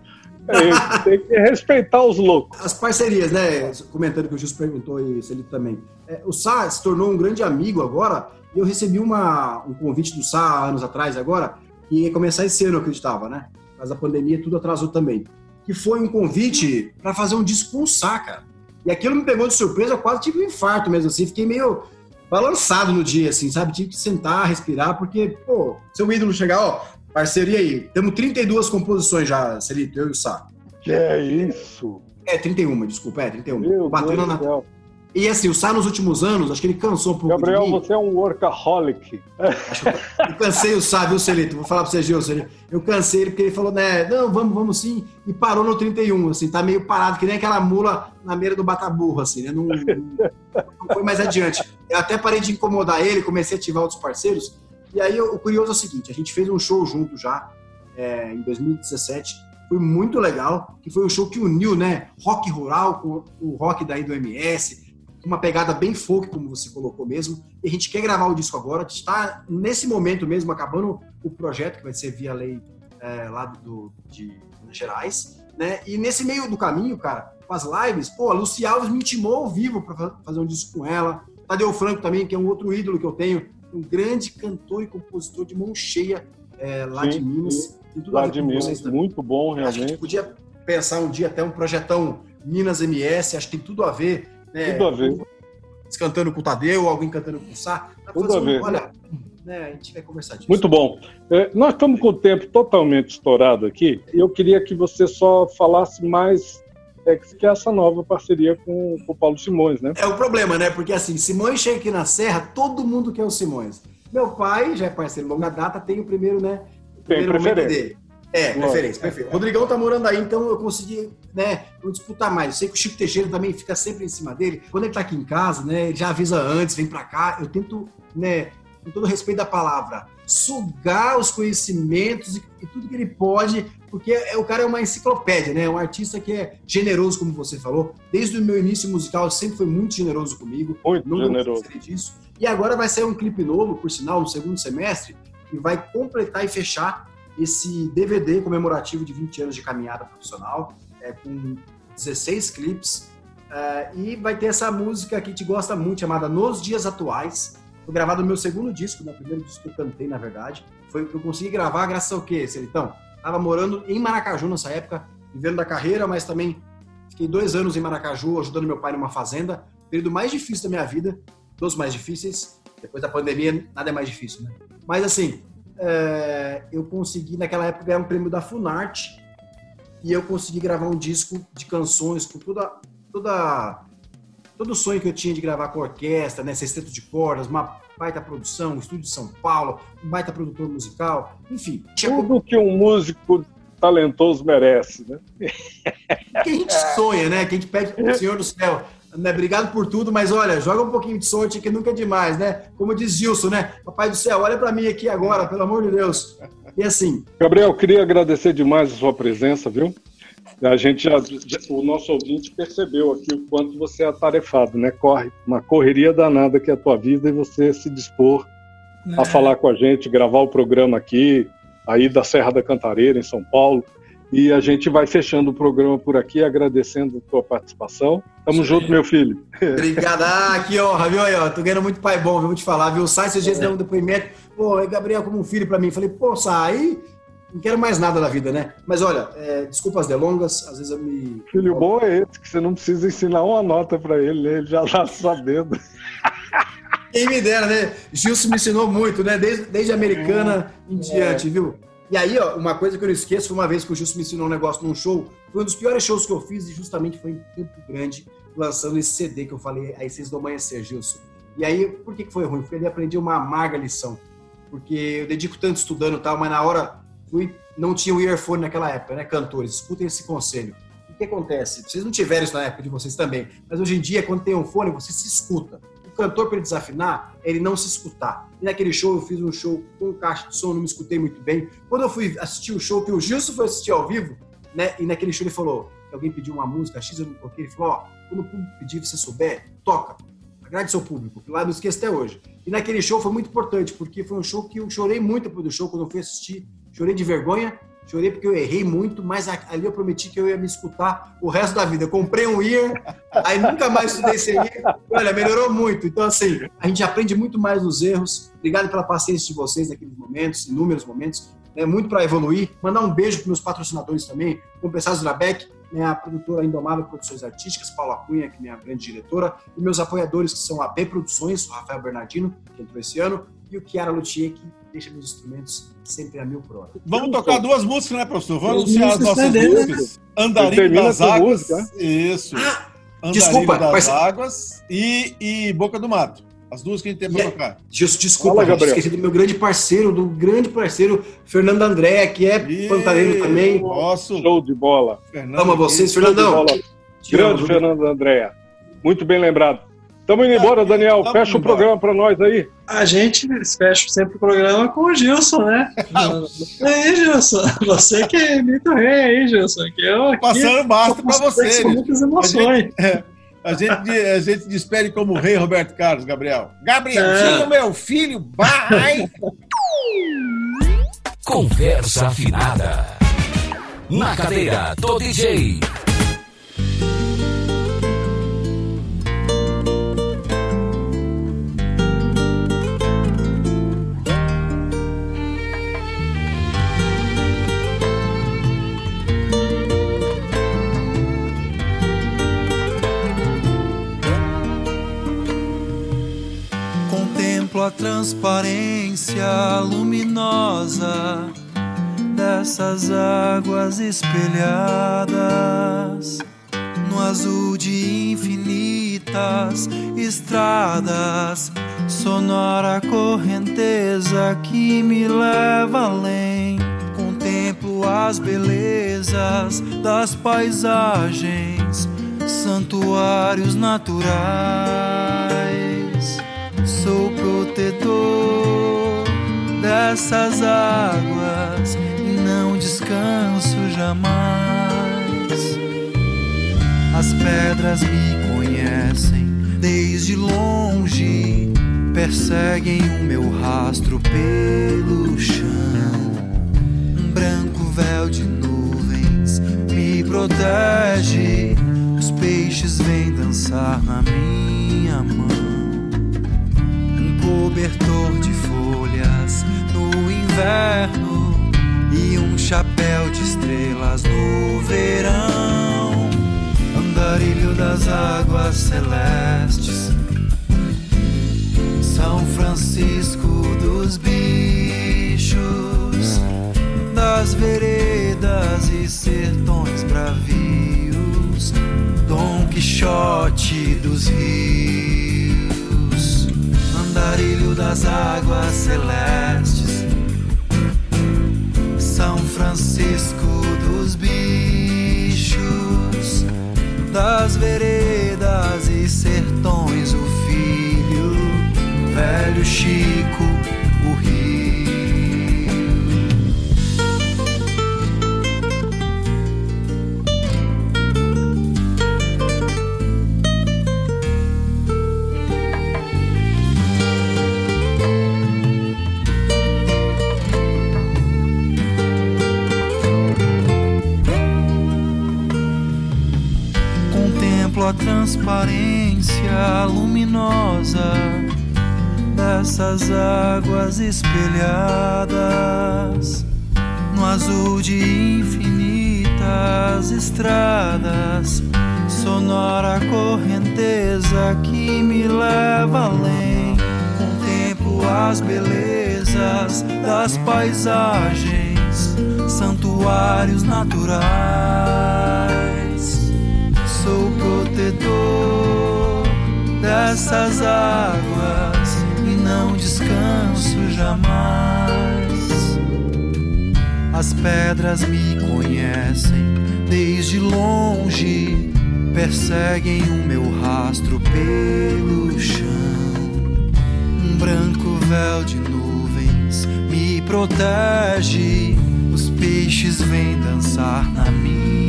Speaker 1: É, tem que respeitar os loucos.
Speaker 3: As parcerias, né? Comentando que o Justo perguntou e Celito também. É, o Sá se tornou um grande amigo agora e eu recebi uma, um convite do Sá anos atrás agora e ia começar esse ano, eu acreditava, né? Mas a pandemia tudo atrasou também. Que foi um convite para fazer um disco com o Sá, cara. E aquilo me pegou de surpresa, eu quase tive um infarto mesmo, assim. Fiquei meio balançado no dia, assim, sabe? Tive que sentar, respirar, porque, pô, seu ídolo chegar, ó, parceria aí. Temos 32 composições já, Celito, eu e o Sá.
Speaker 1: Que é isso?
Speaker 3: É, 31, desculpa, é, 31.
Speaker 1: Meu
Speaker 3: Batendo na...
Speaker 1: céu.
Speaker 3: E assim, o Sá nos últimos anos, acho que ele cansou um pouco
Speaker 1: Gabriel, você é um workaholic.
Speaker 3: Acho que eu- cansei o Sá, viu, Celito? Vou falar pra você, Gilson. ele- Eu cansei ele porque ele falou, né, não, vamos, vamos sim. E parou no 31, assim, tá meio parado, que nem aquela mula na beira do bataburro, assim, né? Não, não- não foi mais adiante. Eu até parei de incomodar ele, comecei a ativar outros parceiros. E aí, o curioso é o seguinte, a gente fez um show junto já, é, em 2017, foi muito legal, que foi um show que uniu, né, rock rural com o rock daí do MS, uma pegada bem folk, como você colocou mesmo, e a gente quer gravar o disco agora, está nesse momento mesmo, acabando o projeto, que vai ser via lei é, lá do, de Minas Gerais, né, e nesse meio do caminho, cara, com as lives, pô, a Luci Alves me intimou ao vivo para fazer um disco com ela, Tadeu Franco também, que é um outro ídolo que eu tenho, um grande cantor e compositor de mão cheia é, lá
Speaker 1: Sim,
Speaker 3: de Minas,
Speaker 1: sim.
Speaker 3: tem tudo
Speaker 1: Lá de Minas, muito bom,
Speaker 3: A gente
Speaker 1: realmente.
Speaker 3: podia pensar um dia até um projetão Minas MS, acho que tem tudo a ver. Né?
Speaker 1: Tudo a ver.
Speaker 3: Cantando com o Tadeu, alguém cantando com o Sá. Dá
Speaker 1: Tudo a ver.
Speaker 3: Olha, né, a gente vai conversar disso.
Speaker 1: Muito bom. É, nós estamos com o tempo totalmente estourado aqui eu queria que você só falasse mais é, que é essa nova parceria com, com o Paulo Simões, né?
Speaker 3: É o problema, né? Porque assim, Simões chega aqui na Serra, todo mundo quer o Simões. Meu pai, já é parceiro longa data, tem o primeiro, né? o
Speaker 1: Tem
Speaker 3: primeiro momento
Speaker 1: preferência.
Speaker 3: dele. É,
Speaker 1: Lógico.
Speaker 3: preferência, perfeito. O Rodrigão tá morando aí, então eu consegui, né, não disputar mais. Eu sei que o Chico Teixeira também fica sempre em cima dele. Quando ele tá aqui em casa, né, ele já avisa antes, vem pra cá. Eu tento, né, com todo respeito da palavra, sugar os conhecimentos e, e tudo que ele pode, porque é, o cara é uma enciclopédia, né? Um artista que é generoso, como você falou. Desde o meu início musical, sempre foi muito generoso comigo.
Speaker 1: Muito
Speaker 3: Nunca me
Speaker 1: generoso.
Speaker 3: disso. E agora vai sair um clipe novo, por sinal, no segundo semestre, que vai completar e fechar esse DVD comemorativo de 20 anos de caminhada profissional, é, com 16 clipes. é, e vai ter essa música que a gente gosta muito, chamada Nos Dias Atuais. Foi gravado no meu segundo disco, no primeiro disco que eu cantei, na verdade. Foi que eu consegui gravar graças ao quê, Celitão? Tava morando em Maracaju nessa época, vivendo da carreira, mas também fiquei dois anos em Maracaju, ajudando meu pai numa fazenda. Período mais difícil da minha vida, dos mais difíceis. Depois da pandemia, nada é mais difícil, né? Mas assim, é, eu consegui naquela época ganhar um prêmio da Funarte e eu consegui gravar um disco de canções com toda, toda todo o sonho que eu tinha de gravar com orquestra, né, sexteto de cordas, uma baita produção, estúdio de São Paulo, um baita produtor musical, enfim,
Speaker 1: Tudo que um músico talentoso merece, né?
Speaker 3: que a gente sonha, né? Que a gente pede pro Senhor do Céu. Né? Obrigado por tudo, mas olha, joga um pouquinho de sorte que nunca é demais, né? Como diz Gilson, né? Papai do céu, olha para mim aqui agora, pelo amor de Deus. E assim,
Speaker 1: Gabriel, queria agradecer demais a sua presença, viu? A gente já, o nosso ouvinte percebeu aqui o quanto você é atarefado, né? Corre uma correria danada que é a tua vida e você se dispor a
Speaker 4: É,
Speaker 1: falar com a gente, gravar o programa aqui, aí da Serra da Cantareira, em São Paulo. E a gente vai fechando o programa por aqui, agradecendo a tua participação. Tamo
Speaker 4: Isso
Speaker 1: junto, meu filho.
Speaker 3: obrigado. Ah, que honra, viu aí, ó? Tô ganhando muito pai bom, viu? Vou te falar, viu? Sai esses dias deu um depoimento. Pô, é Gabriel como um filho para mim. Falei, pô, Sai, não quero mais nada da vida, né? Mas olha, é, desculpa as delongas, às vezes eu me.
Speaker 1: Filho bom é esse, que você não precisa ensinar uma nota para ele, né? ele já tá sabendo.
Speaker 3: Quem me dera, né? Gilson me ensinou muito, né? Desde, desde americana em diante, viu? E aí, ó, uma coisa que eu não esqueço, foi uma vez que o Gilson me ensinou um negócio num show, foi um dos piores shows que eu fiz e justamente foi em Campo Grande, lançando esse CD que eu falei, A Essência do Amanhecer, Gilson. E aí, por que, foi ruim? Porque ele aprendi uma amarga lição. Porque eu dedico tanto estudando e tal, mas na hora não tinha o earphone naquela época, né? Cantores, escutem esse conselho. O que acontece? Vocês não tiveram isso na época de vocês também, mas hoje em dia, quando tem um fone, você se escuta. O cantor, para ele desafinar, ele não se escutar. E naquele show, eu fiz um show com caixa de som, não me escutei muito bem. Quando eu fui assistir o show, que o Gilson foi assistir ao vivo, né? E naquele show ele falou, que alguém pediu uma música, X eu não toquei, ele falou, ó, quando o público pedir, você souber, toca. agrade seu público. Lá não esqueço até hoje. E naquele show foi muito importante, porque foi um show que eu chorei muito depois do show, quando eu fui assistir. Chorei de vergonha, chorei porque eu errei muito, mas ali eu prometi que eu ia me escutar o resto da vida. Eu comprei um ear, aí nunca mais estudei sem ear. Olha, melhorou muito. Então, assim, a gente aprende muito mais nos erros. Obrigado pela paciência de vocês naqueles momentos, inúmeros momentos. É muito para evoluir. Mandar um beijo para meus patrocinadores também, o Zurabeck, né, a produtora Indomável Produções Artísticas, Paula Cunha, que é minha grande diretora, e meus apoiadores, que são a B Produções, o Rafael Bernardino, que entrou esse ano, e o Chiara Luthier, que deixa meus instrumentos sempre a mil por hora.
Speaker 2: Vamos tocar duas músicas, né, professor? Vamos anunciar as nossas músicas. Andarilho das Águas. Música. Isso. Ah,
Speaker 3: Andarilho desculpa,
Speaker 2: das mas... Águas e, e Boca do Mato. As duas que a gente tem para yeah. tocar.
Speaker 3: Desculpa, Fala, esqueci do meu grande parceiro, do grande parceiro, Fernando André, que é e... pantaneiro também.
Speaker 1: Nosso. Show de bola.
Speaker 3: Fernando, Amo vocês, Fernandão.
Speaker 1: Grande Fernando André. Muito bem lembrado. Estamos indo embora, Daniel. Tá fecha o programa para nós aí.
Speaker 4: A gente fecha sempre o programa com o Gilson, né? aí, Gilson. Você que é muito rei aí, Gilson. Que eu aqui,
Speaker 2: Passando basta para você.
Speaker 4: Com muitas emoções. A
Speaker 2: gente, é, a gente, a gente despede como rei Roberto Carlos, Gabriel. Gabrielzinho, é. meu filho, vai!
Speaker 5: Conversa afinada. Na cadeira do DJ.
Speaker 6: A transparência luminosa dessas águas espelhadas no azul de infinitas estradas, sonora correnteza que me leva além. Contemplo as belezas das paisagens, santuários naturais sou protetor dessas águas e não descanso jamais. As pedras me conhecem desde longe, perseguem o meu rastro pelo chão. Um branco véu de nuvens me protege, os peixes vêm dançar na minha mão cobertor de folhas no inverno e um chapéu de estrelas no verão. Andarilho das águas celestes, São Francisco dos bichos, das veredas e sertões bravios, Dom Quixote dos rios andarilho das águas celestes, São Francisco dos bichos, das veredas e sertões, o filho, velho Chico, o rio. A transparência luminosa dessas águas espelhadas no azul de infinitas estradas, sonora correnteza que me leva além. Contemplo as belezas das paisagens, santuários naturais sou protetor dessas águas e não descanso jamais. As pedras me conhecem desde longe, perseguem o meu rastro pelo chão. Um branco véu de nuvens me protege, os peixes vêm dançar na minha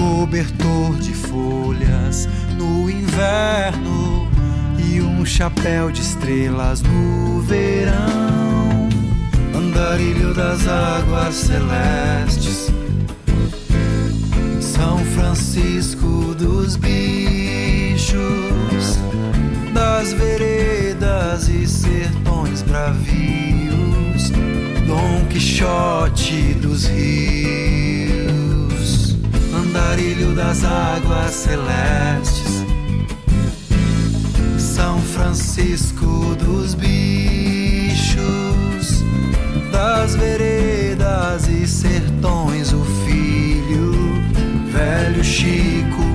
Speaker 6: cobertor de folhas no inverno e um chapéu de estrelas no verão. Andarilho das águas celestes, São Francisco dos bichos, das veredas e sertões bravios, Dom Quixote dos rios, andarilho das águas celestes, São Francisco dos bichos, das veredas e sertões, o filho, velho Chico,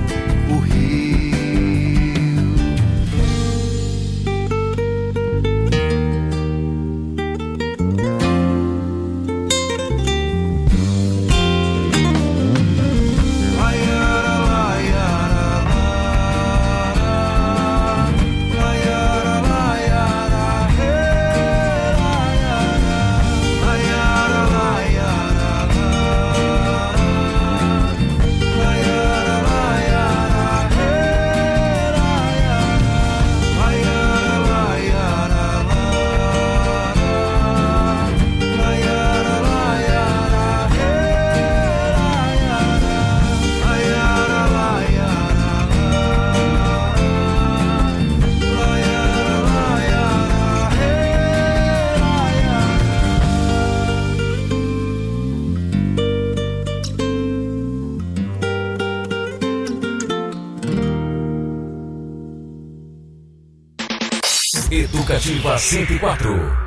Speaker 5: Educativa 104.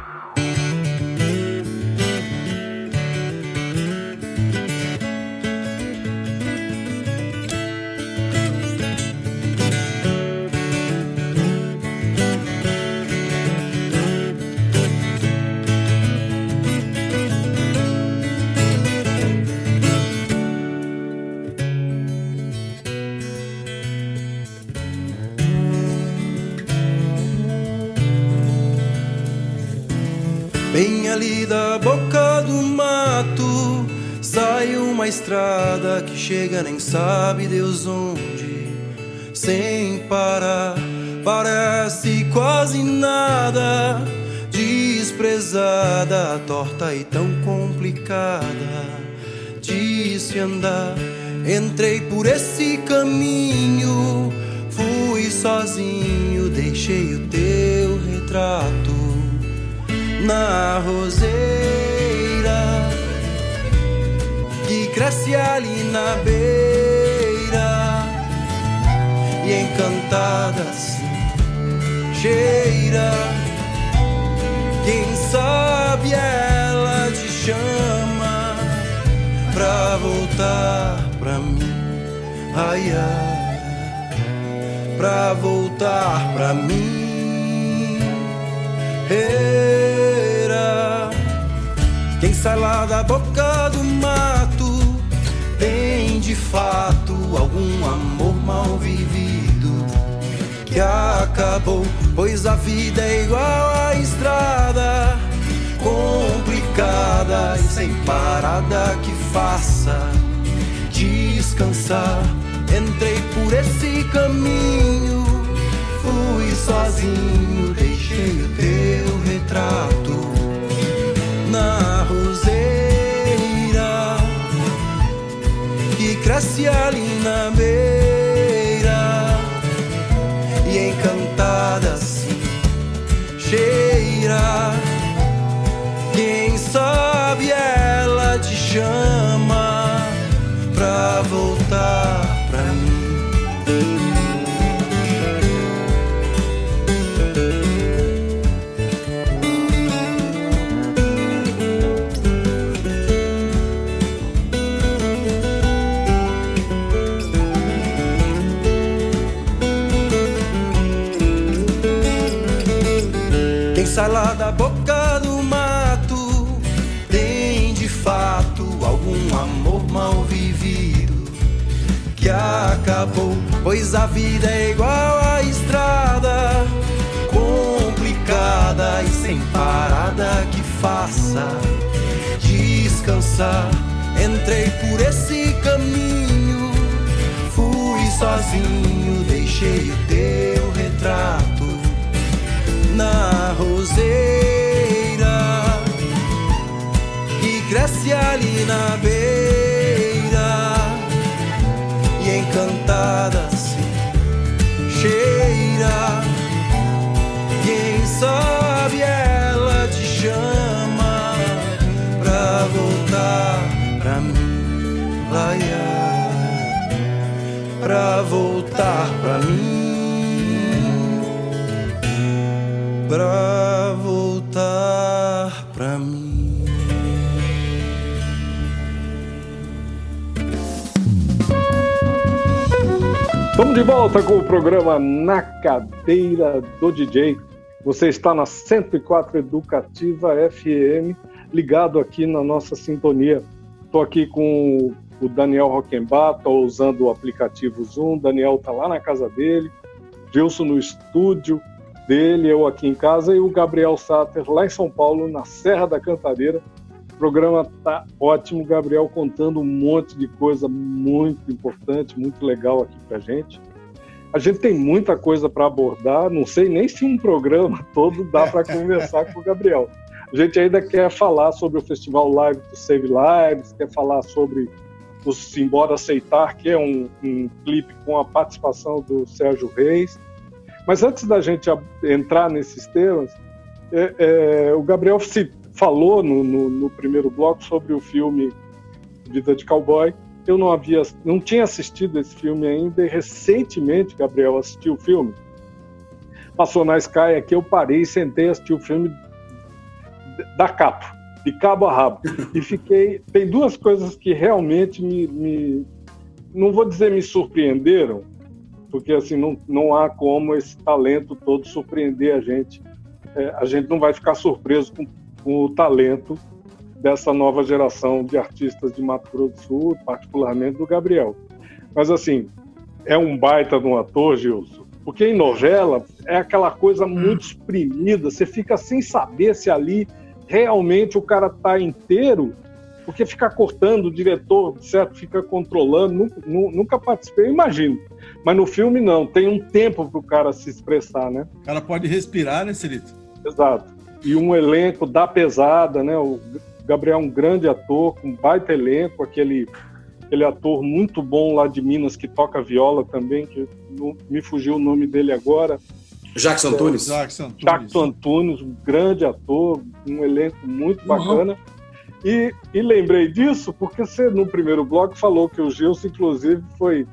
Speaker 6: Estrada que chega nem sabe Deus onde, sem parar, parece quase nada, desprezada, torta e tão complicada de se andar. Entrei por esse caminho, fui sozinho, deixei o teu retrato na roseira cresce ali na beira e encantada assim cheira. Quem sabe ela te chama pra voltar pra mim, ai ai, pra voltar pra mim. Era. Quem sai lá da boca do tem de fato algum amor mal vivido que acabou, pois a vida é igual à estrada, complicada e sem parada que faça descansar. Entrei por esse caminho, fui sozinho, deixei o teu retrato na roseira cresce ali na beira e encantada assim cheira. Quem sabe ela te chama pra voltar Lá da boca do mato tem de fato algum amor mal vivido que acabou, pois a vida é igual à estrada, complicada e sem parada que faça descansar. Entrei por esse caminho, fui sozinho deixei o teu retrato na roseira que cresce ali na beira e encantada se cheira. Quem sabe ela te chama pra voltar pra mim, laia, pra voltar pra mim, pra voltar pra mim.
Speaker 1: Estamos de volta com o programa Na Cadeira do DJ. Você está na 104 Educativa FM, ligado aqui na nossa sintonia. Estou aqui com o Daniel Roquembar, estou usando o aplicativo Zoom. Daniel está lá na casa dele, Gilson no estúdio dele, eu aqui em casa e o Gabriel Sater lá em São Paulo, na Serra da Cantareira. O programa tá ótimo, Gabriel contando um monte de coisa muito importante, muito legal aqui pra gente. A gente tem muita coisa para abordar, não sei nem se um programa todo dá para conversar com o Gabriel. A gente ainda quer falar sobre o Festival Live to Save Lives, quer falar sobre o Simbora Aceitar, que é um, um clipe com a participação do Sérgio Reis. Mas antes da gente entrar nesses temas, é, é, o Gabriel se falou no, no- no primeiro bloco sobre o filme Vida de Cowboy. Eu não havia, não tinha assistido esse filme ainda e recentemente, Gabriel, assisti o filme. Passou na Sky aqui, eu parei e sentei assisti o filme da capa, de cabo a rabo. E fiquei. Tem duas coisas que realmente me, me- não vou dizer me surpreenderam, porque assim não, não há como esse talento todo surpreender a gente. É, a gente não vai ficar surpreso com, com o talento dessa nova geração de artistas de Mato Grosso do Sul, particularmente do Gabriel. Mas assim, é um baita de um ator, Gilson, porque em novela é aquela coisa muito exprimida, você fica sem saber se ali realmente o cara tá inteiro, porque fica cortando, o diretor, certo, fica controlando, nunca, nu- nunca participei, eu imagino. Mas no filme não, tem um tempo para o cara se expressar, né?
Speaker 2: O cara pode respirar, né, Celito?
Speaker 1: Exato. E um elenco da pesada, né? O Gabriel é um grande ator, com um baita elenco, aquele, aquele ator muito bom lá de Minas que toca viola também, que não, me fugiu o nome dele agora.
Speaker 3: Jackson Tunes.
Speaker 2: Jackson Antunes.
Speaker 1: Jackson Antunes, um grande ator, um elenco muito bacana. E, e lembrei disso porque você, no primeiro bloco, falou que o Gilson, inclusive, foi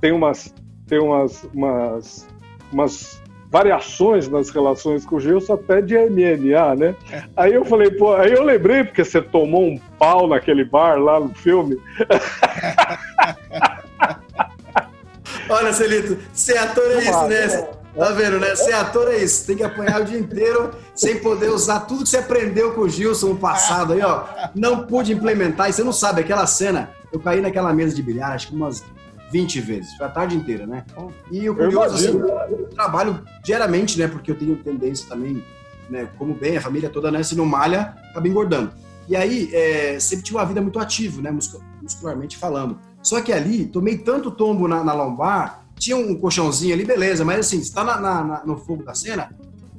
Speaker 1: tem umas, tem umas, umas, umas variações nas relações com o Gilson até de MMA, né? Aí eu falei, pô, aí eu lembrei porque você tomou um pau naquele bar lá no filme.
Speaker 3: Olha, Celito, ser ator é isso, né? Tá vendo, né? Ser ator é isso. Tem que apanhar o dia inteiro sem poder usar tudo que você aprendeu com o Gilson no passado aí, ó. Não pude implementar. E você não sabe, aquela cena, eu caí naquela mesa de bilhar, acho que umas 20 vezes. Foi a tarde inteira, né? E o curioso, assim, eu trabalho diariamente, né? Porque eu tenho tendência também, né? Como bem, a família toda, né? Se não malha, acaba engordando. E aí, é, sempre tive uma vida muito ativa, né? muscu- Muscularmente falando. Só que ali, tomei tanto tombo na, na lombar, tinha um colchãozinho ali, beleza, mas assim, você tá na- na- no fogo da cena,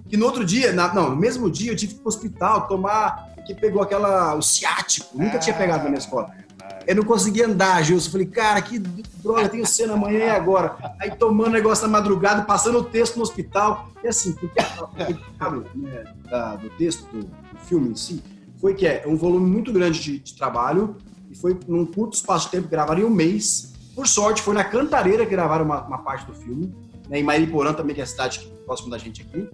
Speaker 3: que no outro dia, na- não, no mesmo dia eu tive que ir pro hospital tomar, que pegou aquela, o ciático, nunca tinha pegado na minha escola. Eu não conseguia andar, Gilson. Eu falei, cara, que droga, tenho cena amanhã e agora. Aí tomando negócio na madrugada, passando o texto no hospital. E assim, porque o né, do texto, do, do filme em si, foi que é um volume muito grande de, de trabalho e foi num curto espaço de tempo, gravaram em um mês. Por sorte, foi na Cantareira que gravaram uma, uma parte do filme, né, em Mariporã também, que é a cidade que- próxima da gente aqui.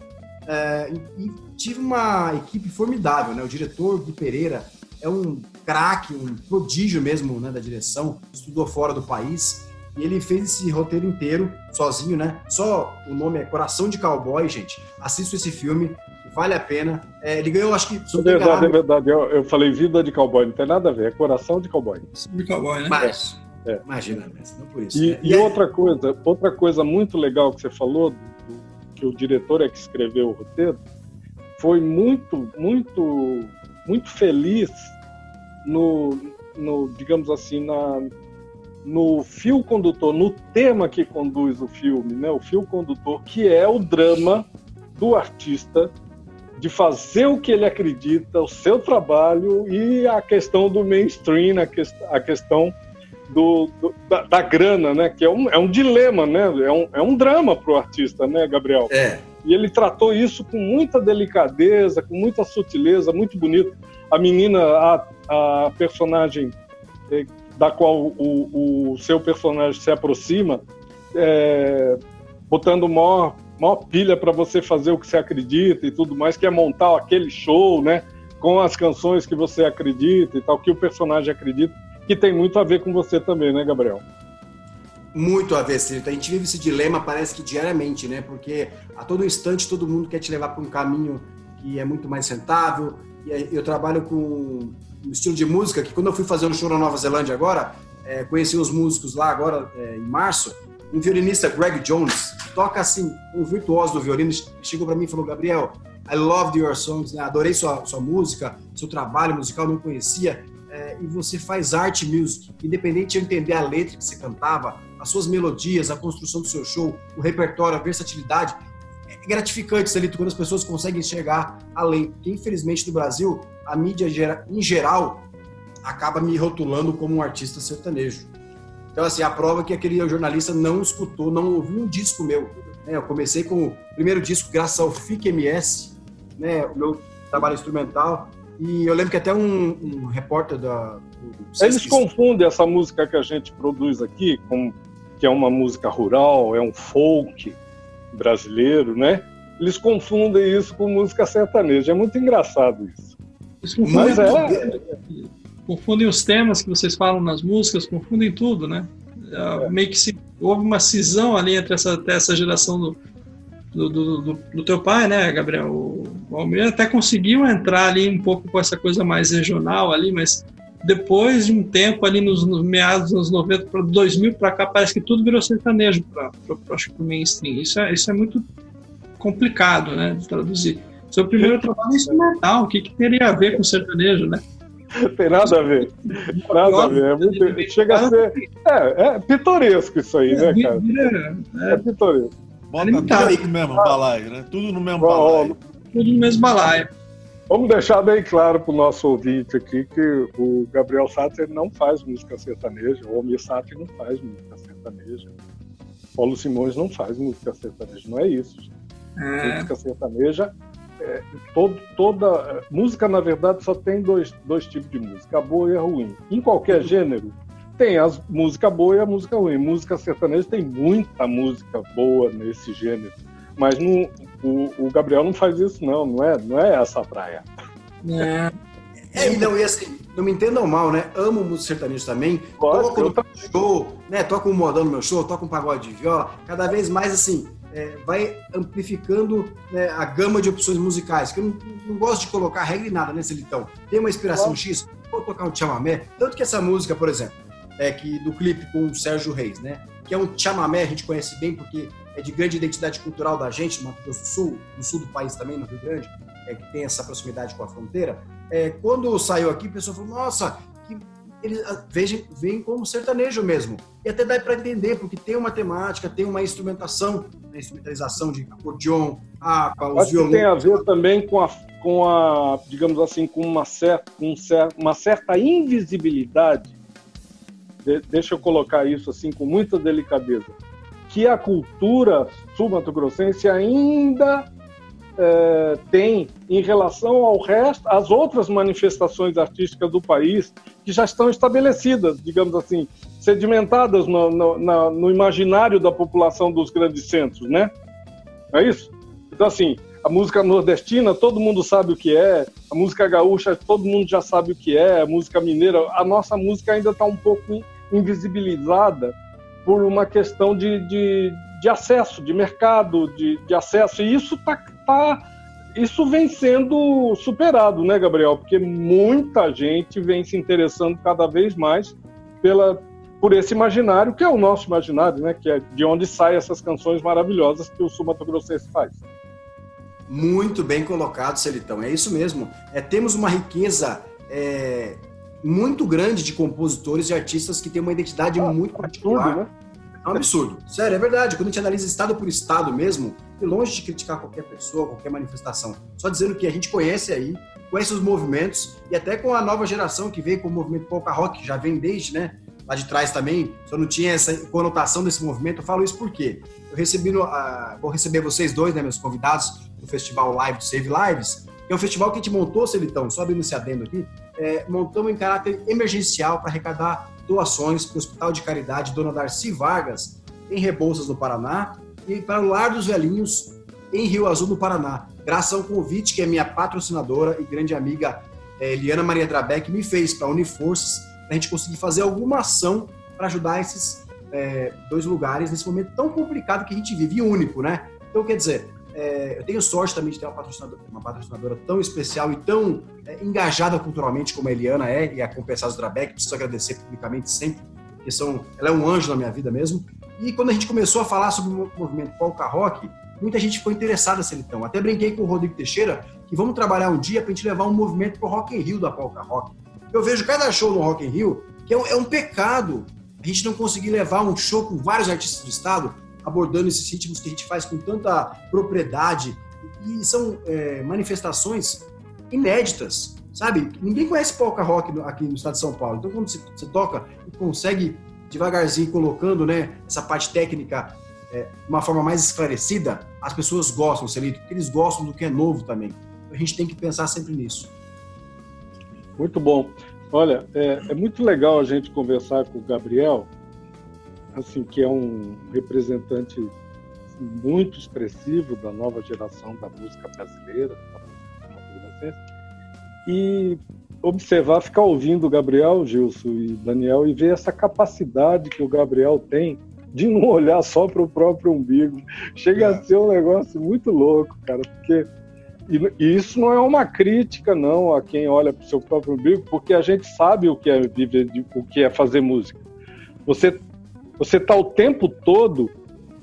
Speaker 3: É, e, e tive uma equipe formidável, né? O diretor Gui Pereira é um craque, um prodígio mesmo né, da direção, estudou fora do país. E ele fez esse roteiro inteiro, sozinho, né? Só o nome é Coração de Cowboy, gente. Assista esse filme, vale a pena. É, ele ganhou, acho que.
Speaker 1: É verdade, é verdade. Eu, eu falei vida de cowboy, não tem nada a ver, é coração de cowboy.
Speaker 4: De cowboy, né?
Speaker 3: Mas,
Speaker 1: É.
Speaker 3: imagina, mas não por isso.
Speaker 1: E,
Speaker 3: né?
Speaker 1: e outra coisa, outra coisa muito legal que você falou, que o diretor é que escreveu o roteiro, foi muito, muito, muito feliz no, no digamos assim, na, no fio condutor, no tema que conduz o filme, né? O fio condutor, que é o drama do artista de fazer o que ele acredita, o seu trabalho e a questão do mainstream, a, que, a questão do, do da, da, grana, né? Que é um, é um dilema, né? É um, é um drama para o artista, né, Gabriel?
Speaker 3: É.
Speaker 1: E ele tratou isso com muita delicadeza, com muita sutileza, muito bonito. A menina, a, a personagem é, da qual o, o seu personagem se aproxima, é, botando maior maior pilha para você fazer o que você acredita e tudo mais, que é montar aquele show, né? Com as canções que você acredita e tal, que o personagem acredita, que tem muito a ver com você também, né, Gabriel?
Speaker 3: Muito a ver, Cito. A gente vive esse dilema, parece que diariamente, né? Porque a todo instante todo mundo quer te levar para um caminho que é muito mais rentável. E eu trabalho com um estilo de música que quando eu fui fazer um show na Nova Zelândia agora, é, conheci os músicos lá agora é, em março, um violinista, Greg Jones, toca assim, um virtuoso do violino, chegou para mim e falou: Gabriel, I loved your songs, né? adorei sua, sua música, seu trabalho musical, não conhecia. É, e você faz art music, independente de eu entender a letra que você cantava, as suas melodias, a construção do seu show, o repertório, a versatilidade. É gratificante, Celito, quando as pessoas conseguem enxergar além. Porque, infelizmente, no Brasil, a mídia em geral acaba me rotulando como um artista sertanejo. Então, assim, a prova é que aquele jornalista não escutou, não ouviu um disco meu. Né? Eu comecei com o primeiro disco graças ao FIC MS, né? o meu trabalho instrumental. E eu lembro que até um, um repórter da.
Speaker 1: Eles confundem essa música que a gente produz aqui, com, que é uma música rural, é um folk brasileiro, né? Eles confundem isso com música sertaneja. É muito engraçado isso.
Speaker 4: isso Mas é confundem os temas que vocês falam nas músicas, confundem tudo, né? É. Meio que se, houve uma cisão ali entre essa, essa geração do, do, do, do, do teu pai, né, Gabriel? O, o Almir até conseguiu entrar ali um pouco com essa coisa mais regional ali, mas depois de um tempo ali nos, nos meados dos anos 90 para 2000 para cá, parece que tudo virou sertanejo para o mainstream. Isso é, isso é muito complicado, né, de traduzir. Seu primeiro trabalho é instrumental, o que, que teria a ver com sertanejo, né?
Speaker 1: Tem nada a ver. Nada a ver. É muito, chega a ser. É, é pitoresco isso aí, né, cara? É, é pitoresco.
Speaker 2: Bota tudo no mesmo balaio, né? Tudo no mesmo balaio.
Speaker 4: Tudo no mesmo balaio.
Speaker 1: Vamos deixar bem claro para o nosso ouvinte aqui que o Gabriel Satter não faz música sertaneja, o Almir Satter não faz música sertaneja, Paulo Simões não faz música sertaneja, não é isso. É. Música sertaneja é, todo, toda música na verdade só tem dois, dois tipos de música, a boa e a ruim. Em qualquer gênero tem a música boa e a música ruim. Música sertaneja tem muita música boa nesse gênero, mas não, o, o Gabriel não faz isso não, não é, não é essa praia.
Speaker 3: É. É, e não, e assim, não me entendam mal, né? Amo música sertaneja também. Toco no show, né? Toco um modão no meu show, toco um pagode de viola. Cada vez mais, assim, é, vai amplificando né, a gama de opções musicais. Que eu não, não, gosto de colocar regra em nada, né, Celitão? Tem uma inspiração X, vou tocar um chamamé. Tanto que essa música, por exemplo, é que do clipe com o Sérgio Reis, né? Que é um chamamé, a gente conhece bem porque é de grande identidade cultural da gente, no Mato Grosso do Sul, no sul do país também, no Rio Grande, é, que tem essa proximidade com a fronteira. É, quando saiu aqui, o pessoal falou, nossa, que eles ah, vejam, veem como sertanejo mesmo. E até dá para entender, porque tem uma temática, tem uma instrumentação, né, instrumentalização de acordeon, harpa, os
Speaker 1: Acho violões. tem a ver também com a, com a digamos assim, com uma certa, com uma certa invisibilidade, de, deixa eu colocar isso assim com muita delicadeza, que a cultura sul-mato-grossense ainda é, tem em relação ao resto, às outras manifestações artísticas do país que já estão estabelecidas, digamos assim, sedimentadas no, no, no imaginário da população dos grandes centros, né? É isso? Então, assim, a música nordestina, todo mundo sabe o que é, a música gaúcha, todo mundo já sabe o que é, a música mineira, a nossa música ainda está um pouco invisibilizada por uma questão de, de, de acesso, de mercado, de, de acesso, e isso está tá, isso vem sendo superado, né, Gabriel? Porque muita gente vem se interessando cada vez mais pela, por esse imaginário, que é o nosso imaginário, né? Que é de onde saem essas canções maravilhosas que o Sul Mato Grossense faz.
Speaker 3: Muito bem colocado, Celitão. É isso mesmo. É, temos uma riqueza é, muito grande de compositores e artistas que têm uma identidade
Speaker 1: Ah,
Speaker 3: muito particular.
Speaker 1: Tudo, né?
Speaker 3: É um absurdo. Sério, é verdade. Quando a gente analisa estado por estado mesmo, e longe de criticar qualquer pessoa, qualquer manifestação, só dizendo que a gente conhece aí, conhece os movimentos, e até com a nova geração que veio com o movimento polka rock, que já vem desde, né, lá de trás também, só não tinha essa conotação desse movimento. Eu falo isso porque eu recebi, no, ah, vou receber vocês dois, né, meus convidados, no festival Live do Save Lives, que é um festival que a gente montou, Celitão, só abrindo esse adendo aqui, é, montamos em caráter emergencial para arrecadar doações para o Hospital de Caridade Dona Darcy Vargas, em Rebouças, no Paraná, e para o Lar dos Velhinhos, em Rio Azul, no Paraná. Graças a um convite que a minha patrocinadora e grande amiga eh, Eliana Maria Drabeck me fez para unir forças, para a gente conseguir fazer alguma ação para ajudar esses eh, dois lugares nesse momento tão complicado que a gente vive, único, né? Então, quer dizer, eh, eu tenho sorte também de ter uma patrocinadora, uma patrocinadora tão especial e tão eh, engajada culturalmente como a Eliana é, e a Compensados Drabeck, preciso agradecer publicamente sempre, porque são, ela é um anjo na minha vida mesmo. E quando a gente começou a falar sobre o movimento polka rock, muita gente ficou interessada, Celitão. Até brinquei com o Rodrigo Teixeira que vamos trabalhar um dia para a gente levar um movimento para o Rock in Rio da polka rock. Eu vejo cada show no Rock in Rio que é um, é um pecado a gente não conseguir levar um show com vários artistas do estado abordando esses ritmos que a gente faz com tanta propriedade e são é, manifestações inéditas, sabe? Ninguém conhece polka rock aqui no estado de São Paulo. Então, quando você, toca e consegue devagarzinho colocando, né, essa parte técnica é, uma forma mais esclarecida, as pessoas gostam, Celito, porque eles gostam do que é novo também. A gente tem que pensar sempre nisso.
Speaker 1: Muito bom. Olha, é, é muito legal a gente conversar com o Gabriel, assim, que é um representante muito expressivo da nova geração da música brasileira, da música e observar, ficar ouvindo o Gabriel, Gilson e Daniel, e ver essa capacidade que o Gabriel tem de não olhar só para o próprio umbigo. Chega a ser um negócio muito louco, cara, porque e, isso não é uma crítica, não, a quem olha para o seu próprio umbigo, porque a gente sabe o que é viver, o que é fazer música. Você você está o tempo todo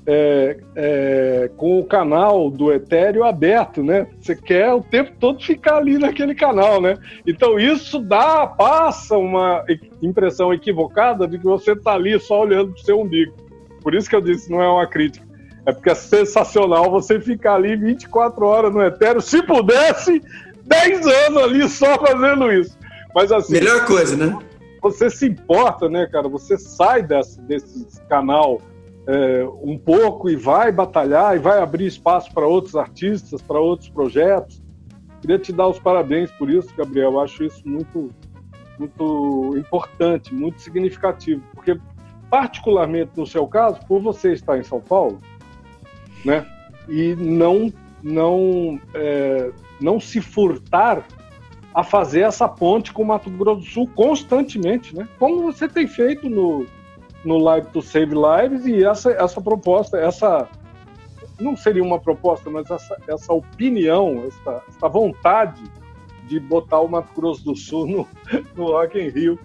Speaker 1: é, é, com o canal do Etéreo aberto, né? Você quer o tempo todo ficar ali naquele canal, né? Então isso dá, passa uma impressão equivocada de que você está ali só olhando para o seu umbigo. Por isso que eu disse, não é uma crítica. É porque é sensacional você ficar ali 24 horas no Etéreo, se pudesse, 10 anos ali só fazendo isso. Mas assim,
Speaker 3: Melhor coisa, né?
Speaker 1: Você se importa, né, cara? Você sai desse, desse canal é, um pouco e vai batalhar e vai abrir espaço para outros artistas, para outros projetos. Queria te dar os parabéns por isso, Gabriel. Eu acho isso muito, muito importante, muito significativo, porque particularmente no seu caso, por você estar em São Paulo, né, e não não é, não se furtar a fazer essa ponte com o Mato Grosso do Sul constantemente, né? Como você tem feito no, no Live to Save Lives e essa, essa proposta, essa não seria uma proposta, mas essa, essa opinião, essa, essa vontade de botar o Mato Grosso do Sul no, no Rock in Rio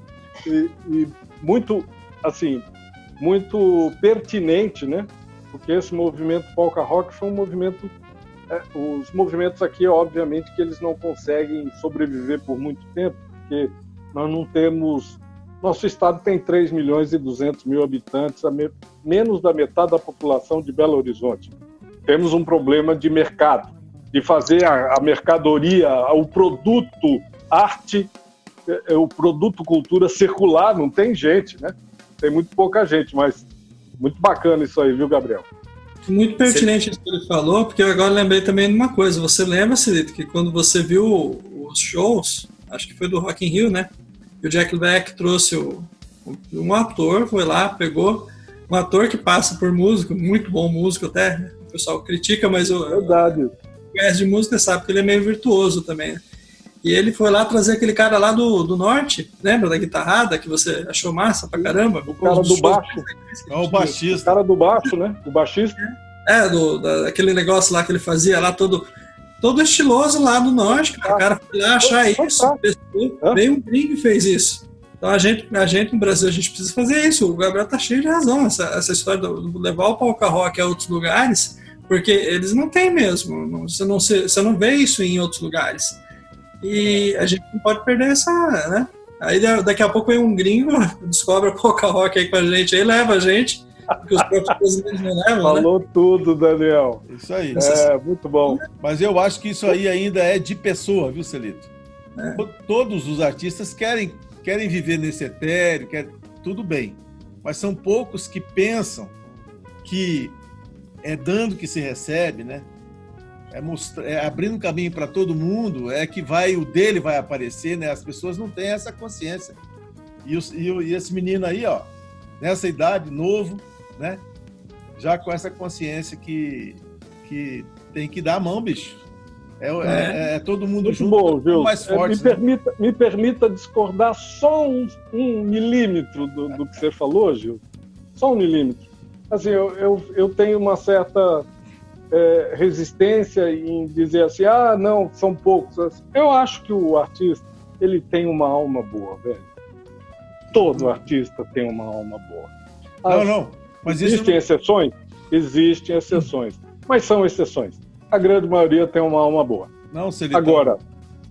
Speaker 1: e, e muito, assim, muito pertinente, né? Porque esse movimento polka rock foi um movimento os movimentos aqui, obviamente, que eles não conseguem sobreviver por muito tempo, porque nós não temos. Nosso estado tem 3 milhões e 200 mil habitantes, me- menos da metade da população de Belo Horizonte. Temos um problema de mercado, de fazer a, a mercadoria, o produto arte, é, é, o produto cultura circular, não tem gente, né? Tem muito pouca gente, mas muito bacana isso aí, viu, Gabriel?
Speaker 4: Muito pertinente isso que ele falou, porque eu agora lembrei também de uma coisa. Você lembra, Celito, que quando você viu os shows, acho que foi do Rock in Rio, né? E o Jack Black trouxe o, um ator, foi lá, pegou um ator que passa por músico, muito bom músico até. né? O pessoal critica, mas o
Speaker 1: Verdade.
Speaker 4: conhece de música sabe que ele é meio virtuoso também. né? E ele foi lá trazer aquele cara lá do, do norte, lembra da guitarrada que você achou massa pra caramba?
Speaker 1: O cara do baixo.
Speaker 2: É o
Speaker 1: O
Speaker 2: baixista.
Speaker 1: cara do baixo, né? O baixista.
Speaker 4: É, do, da- aquele negócio lá que ele fazia lá, todo, todo estiloso lá do norte. cara. O cara foi lá achar isso, pessoa, veio um gringo e fez isso. Então a gente, a gente no Brasil, a gente precisa fazer isso. O Gabriel tá cheio de razão. Essa, essa história do, do levar o palco rock a outros lugares, porque eles não têm mesmo. não- Você não, você não vê isso em outros lugares. E a gente não pode perder essa, né? Aí daqui a pouco vem um gringo, descobre a Coca Rock aí com a gente, aí leva a gente, porque os próprios brasileiros não levam,
Speaker 1: né? Falou né? tudo, Daniel.
Speaker 2: Isso aí.
Speaker 1: É, muito bom.
Speaker 2: Mas eu acho que isso aí ainda é de pessoa, viu, Celito? É. Todos os artistas querem, querem viver nesse etéreo, querem, tudo bem. Mas são poucos que pensam que é dando que se recebe, né? É, mostra, é abrindo caminho para todo mundo, é que vai o dele vai aparecer, né? As pessoas não têm essa consciência. E, os, e, e esse menino aí, ó, nessa idade, novo, né? Já com essa consciência que, que tem que dar a mão, bicho. É, é. é, é todo mundo Muito junto,
Speaker 1: bom, viu?
Speaker 2: mais é, forte.
Speaker 1: me, né? permita, me permita discordar só um, um milímetro do, do, que você falou, Gil. Só um milímetro. Assim, eu, eu, eu tenho uma certa é, resistência em dizer assim, ah, não, são poucos. Eu acho que o artista ele tem uma alma boa, velho. Todo artista tem uma alma boa.
Speaker 2: As, não, não.
Speaker 1: Mas existem exceções? Existem exceções. Mas são exceções. A grande maioria tem uma alma boa.
Speaker 2: Não, ele
Speaker 1: Agora, tá...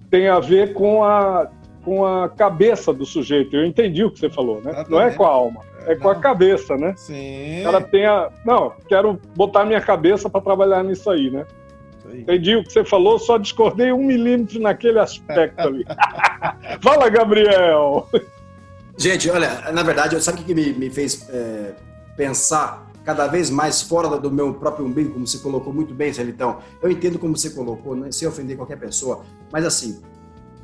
Speaker 1: tem a ver com a, com a cabeça do sujeito. Eu entendi o que você falou, né? Não é com a alma é com a cabeça, né?
Speaker 2: Sim.
Speaker 1: O cara tem a. Não, quero botar minha cabeça para trabalhar nisso aí, né? Aí. Entendi o que você falou, só discordei um milímetro naquele aspecto ali. Fala, Gabriel!
Speaker 3: Gente, olha, na verdade, sabe o que me, me fez é, pensar cada vez mais fora do meu próprio umbigo, como você colocou muito bem, Celitão? Eu entendo como você colocou, né, sem ofender qualquer pessoa, mas assim,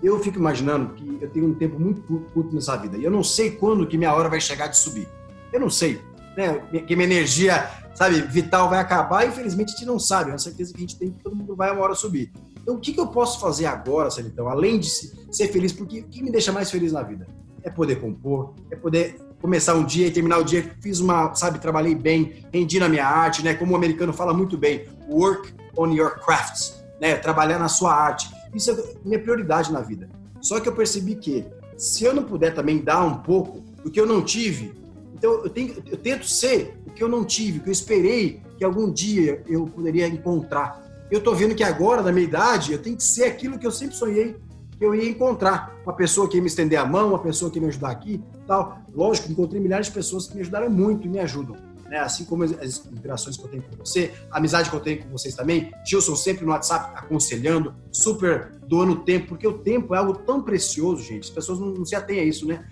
Speaker 3: eu fico imaginando que eu tenho um tempo muito curto nessa vida e eu não sei quando que minha hora vai chegar de subir. Eu não sei, né? Que minha energia, sabe, vital vai acabar. E, infelizmente a gente não sabe. É uma certeza que a gente tem que todo mundo vai uma hora subir. Então, o que, que eu posso fazer agora, Celitão, além de ser feliz? Porque o que me deixa mais feliz na vida é poder compor, é poder começar um dia e terminar o dia. Fiz uma, sabe, trabalhei bem, rendi na minha arte, né? Como o americano fala muito bem, work on your crafts, né? Trabalhar na sua arte. Isso é minha prioridade na vida. Só que eu percebi que se eu não puder também dar um pouco do que eu não tive, então eu, tenho, eu tento ser o que eu não tive, o que eu esperei que algum dia eu poderia encontrar. Eu tô vendo que agora, na minha idade, eu tenho que ser aquilo que eu sempre sonhei que eu ia encontrar. Uma pessoa que ia me estender a mão, uma pessoa que ia me ajudar aqui tal. Lógico, encontrei milhares de pessoas que me ajudaram muito e me ajudam né? Assim como as inspirações que eu tenho com você, a amizade que eu tenho com vocês também. Gilson sempre no WhatsApp aconselhando, super doando tempo, porque o tempo é algo tão precioso, gente. As pessoas não, não se atêm a isso, né?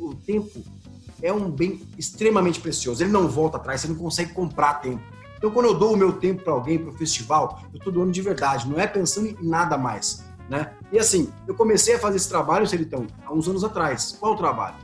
Speaker 3: O tempo é um bem extremamente precioso. Ele não volta atrás, você não consegue comprar tempo. Então, quando eu dou o meu tempo para alguém, para o festival, eu estou doando de verdade, não é pensando em nada mais. Né? E assim, eu comecei a fazer esse trabalho, Celitão, há uns anos atrás. Qual o trabalho?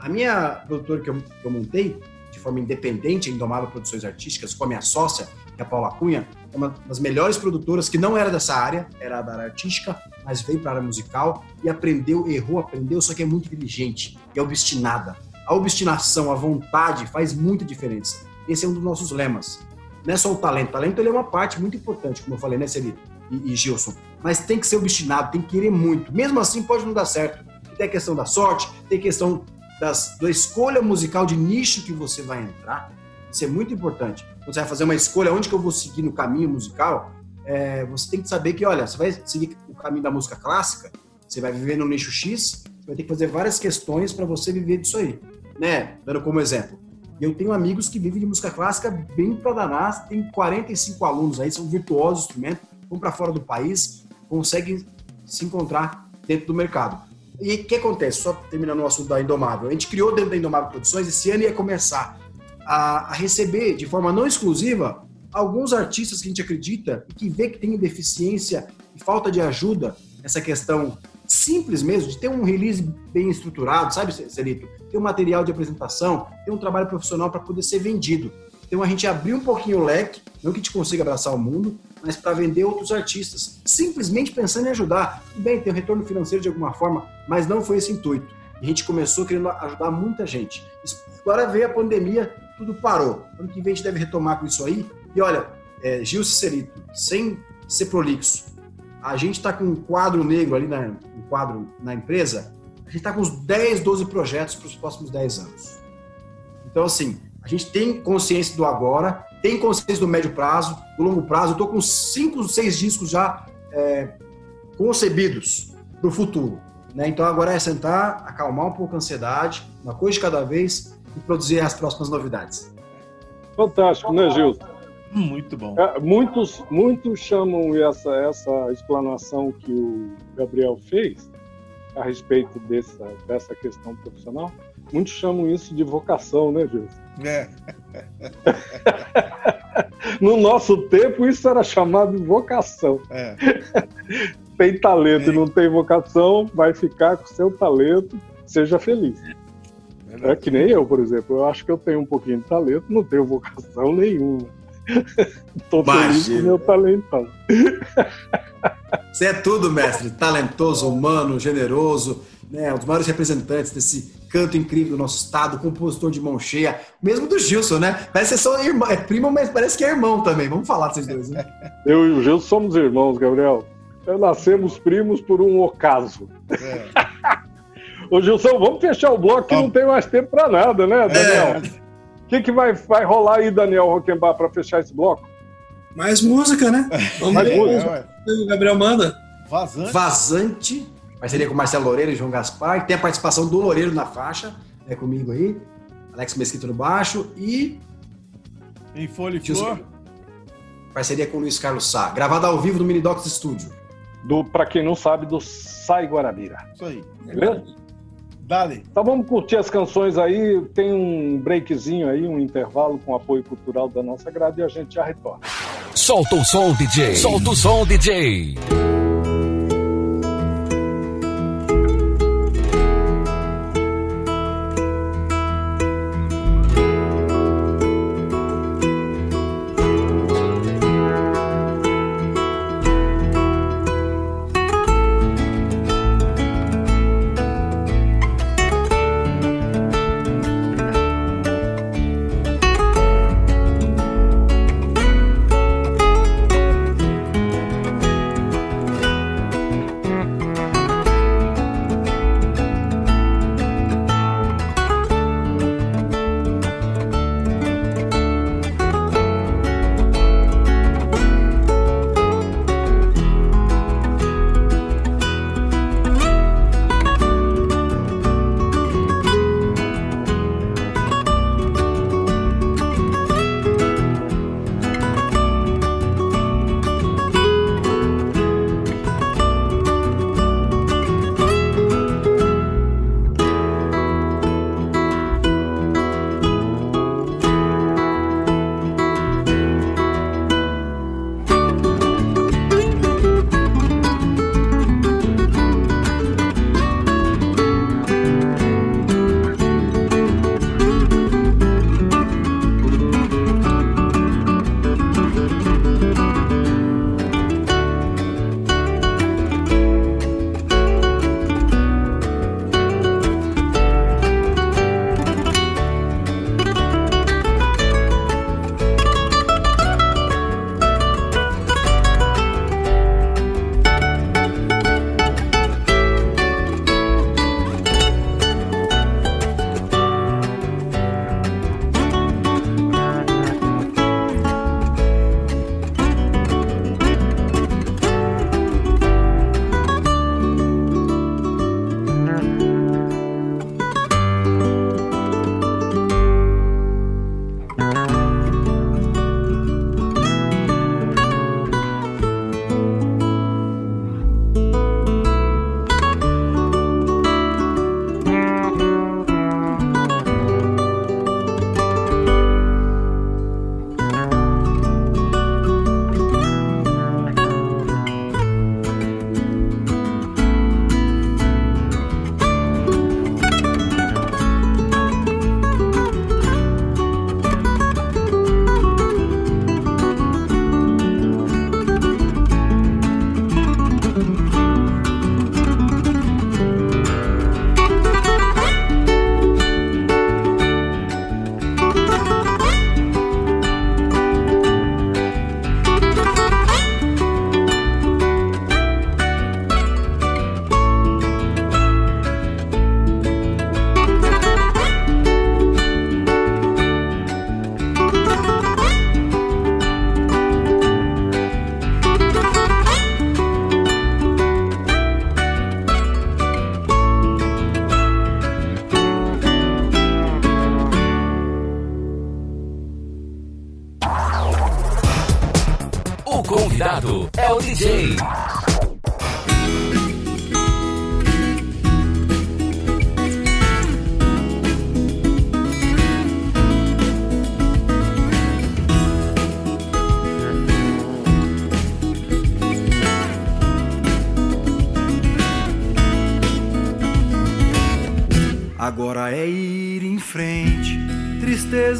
Speaker 3: A minha produtora que eu, que eu montei, forma independente em Indomável Produções Artísticas, com a minha sócia, que é a Paula Cunha, é uma das melhores produtoras que não era dessa área, era da área artística, mas veio para a área musical e aprendeu, errou, aprendeu, só que é muito inteligente e é obstinada. A obstinação, a vontade faz muita diferença. Esse é um dos nossos lemas. Não é só o talento. O talento é uma parte muito importante, como eu falei, né, Celito e, e Gilson? Mas tem que ser obstinado, tem que querer muito. Mesmo assim, pode não dar certo. Tem a questão da sorte, tem a questão das, da escolha musical de nicho que você vai entrar. Isso é muito importante. Quando você vai fazer uma escolha, onde que eu vou seguir no caminho musical, é, você tem que saber que, olha, você vai seguir o caminho da música clássica, você vai viver no nicho X, você vai ter que fazer várias questões para você viver disso aí. Né? Dando como exemplo, eu tenho amigos que vivem de música clássica bem para danar, tem 45 alunos aí, são virtuosos do instrumento, vão para fora do país, conseguem se encontrar dentro do mercado. E o que acontece? Só terminando o assunto da Indomável. A gente criou dentro da Indomável Produções, esse ano ia começar a, a receber de forma não exclusiva alguns artistas que a gente acredita e que vê que tem deficiência e falta de ajuda nessa questão simples mesmo, de ter um release bem estruturado, sabe, Celito? Ter um material de apresentação, ter um trabalho profissional para poder ser vendido. Então a gente abriu um pouquinho o leque, não que a gente consiga abraçar o mundo, mas para vender outros artistas, simplesmente pensando em ajudar. Tudo bem, tem um retorno financeiro de alguma forma, mas não foi esse intuito. A gente começou querendo ajudar muita gente. Agora veio a pandemia, tudo parou. Ano que vem a gente deve retomar com isso aí. E olha, é, Gil Cicerito, sem ser prolixo, a gente está com um quadro negro ali, na, um quadro na empresa, a gente está com uns 10, 12 projetos para os próximos 10 anos. Então, assim, a gente tem consciência do agora, tem consciência do médio prazo, do longo prazo. Eu estou com cinco, seis discos já é, concebidos para o futuro. Né? Então agora é sentar, acalmar um pouco a ansiedade, uma coisa de cada vez e produzir as próximas novidades.
Speaker 1: Fantástico, né, Gilson?
Speaker 2: Muito bom.
Speaker 1: É, muitos, muitos chamam essa, essa explanação que o Gabriel fez a respeito dessa, dessa questão profissional, muitos chamam isso de vocação, né, Gilson?
Speaker 2: É.
Speaker 1: no nosso tempo, isso era chamado de vocação.
Speaker 2: É.
Speaker 1: tem talento
Speaker 2: É.
Speaker 1: e não tem vocação, vai ficar com seu talento, seja feliz. É que nem eu, por exemplo. Eu acho que eu tenho um pouquinho de talento, não tenho vocação nenhuma. Tô feliz com meu talentão.
Speaker 3: Você é tudo, mestre. Talentoso, humano, generoso, né? Um dos maiores representantes desse canto incrível do nosso estado, compositor de mão cheia, mesmo do Gilson, né? Parece que são irmão, é primo, mas parece que é irmão também. Vamos falar desses dois, né?
Speaker 1: Eu e o Gilson somos irmãos, Gabriel. Nós nascemos primos por um ocaso.
Speaker 2: É.
Speaker 1: Ô, Gilson, vamos fechar o bloco que
Speaker 2: Vamos.
Speaker 1: não tem mais tempo para nada, né, Daniel? O que, que vai, vai rolar aí, Daniel Roquembar, para fechar esse bloco?
Speaker 4: Mais música, né? Vamos
Speaker 1: Mais
Speaker 4: ver
Speaker 1: música.
Speaker 2: É, ué.
Speaker 4: o que o Gabriel manda.
Speaker 2: Vazante.
Speaker 3: Vazante, parceria com Marcelo Loureiro e João Gaspar. Tem a participação do Loureiro na faixa, né, comigo aí. Alex Mesquita no baixo e
Speaker 2: Em folha e flor.
Speaker 3: parceria com o Luiz Carlos Sá. Gravado ao vivo no Minidocs Studio.
Speaker 1: Do, para quem não sabe, do Sai Guarabira.
Speaker 2: Isso aí.
Speaker 1: Beleza?
Speaker 2: Dale.
Speaker 1: Então vamos curtir as canções aí. Tem um breakzinho aí, um intervalo com apoio cultural da nossa grade e a gente já retorna.
Speaker 5: Solta o som, DJ. Solta o som, DJ.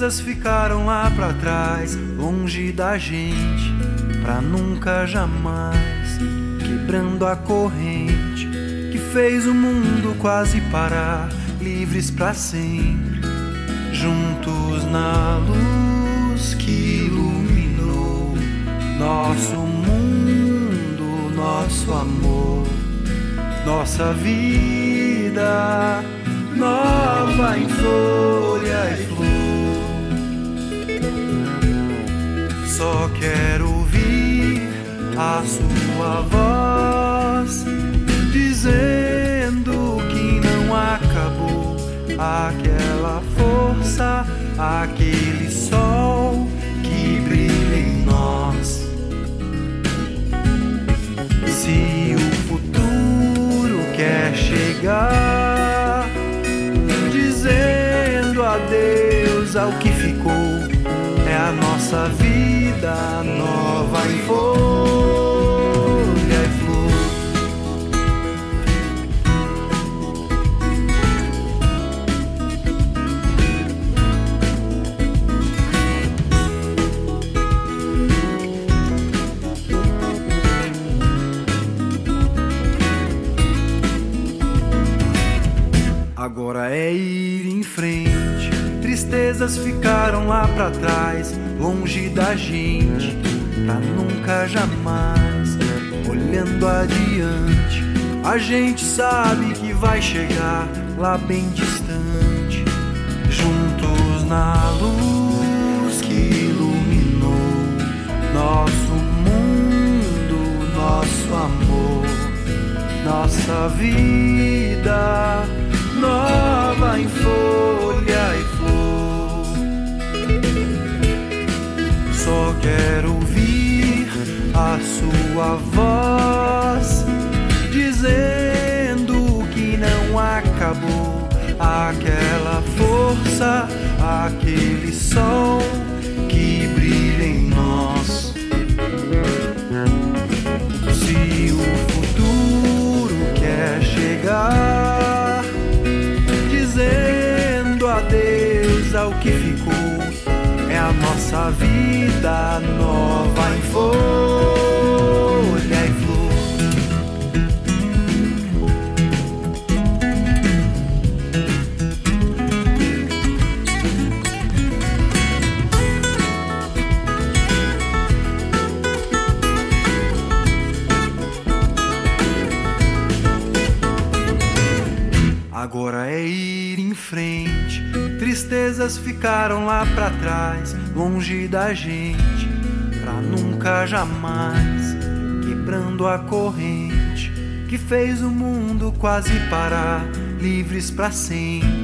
Speaker 6: Tristezas ficaram lá pra trás, longe da gente, pra nunca jamais. Quebrando a corrente que fez o mundo quase parar, livres pra sempre. Juntos na luz que iluminou nosso mundo, nosso amor, nossa vida nova em folha Só quero ouvir a sua voz dizendo que não acabou aquela força, aquele sol que brilha em nós. Se o futuro quer chegar dizendo adeus ao que ficou. É a nossa vida nova em folha e flor. Agora é ir em frente. Tristezas ficaram lá pra trás, longe da gente, pra nunca jamais. Olhando adiante, a gente sabe que vai chegar lá bem distante. Juntos na luz que iluminou nosso mundo, nosso amor, nossa vida nova em folha e Só quero ouvir a sua voz dizendo que não acabou aquela força, aquele sol nossa vida nova em folha e flor. Agora é ir em frente. Tristezas ficaram lá pra trás, longe da gente, pra nunca jamais. Quebrando a corrente que fez o mundo quase parar, livres pra sempre.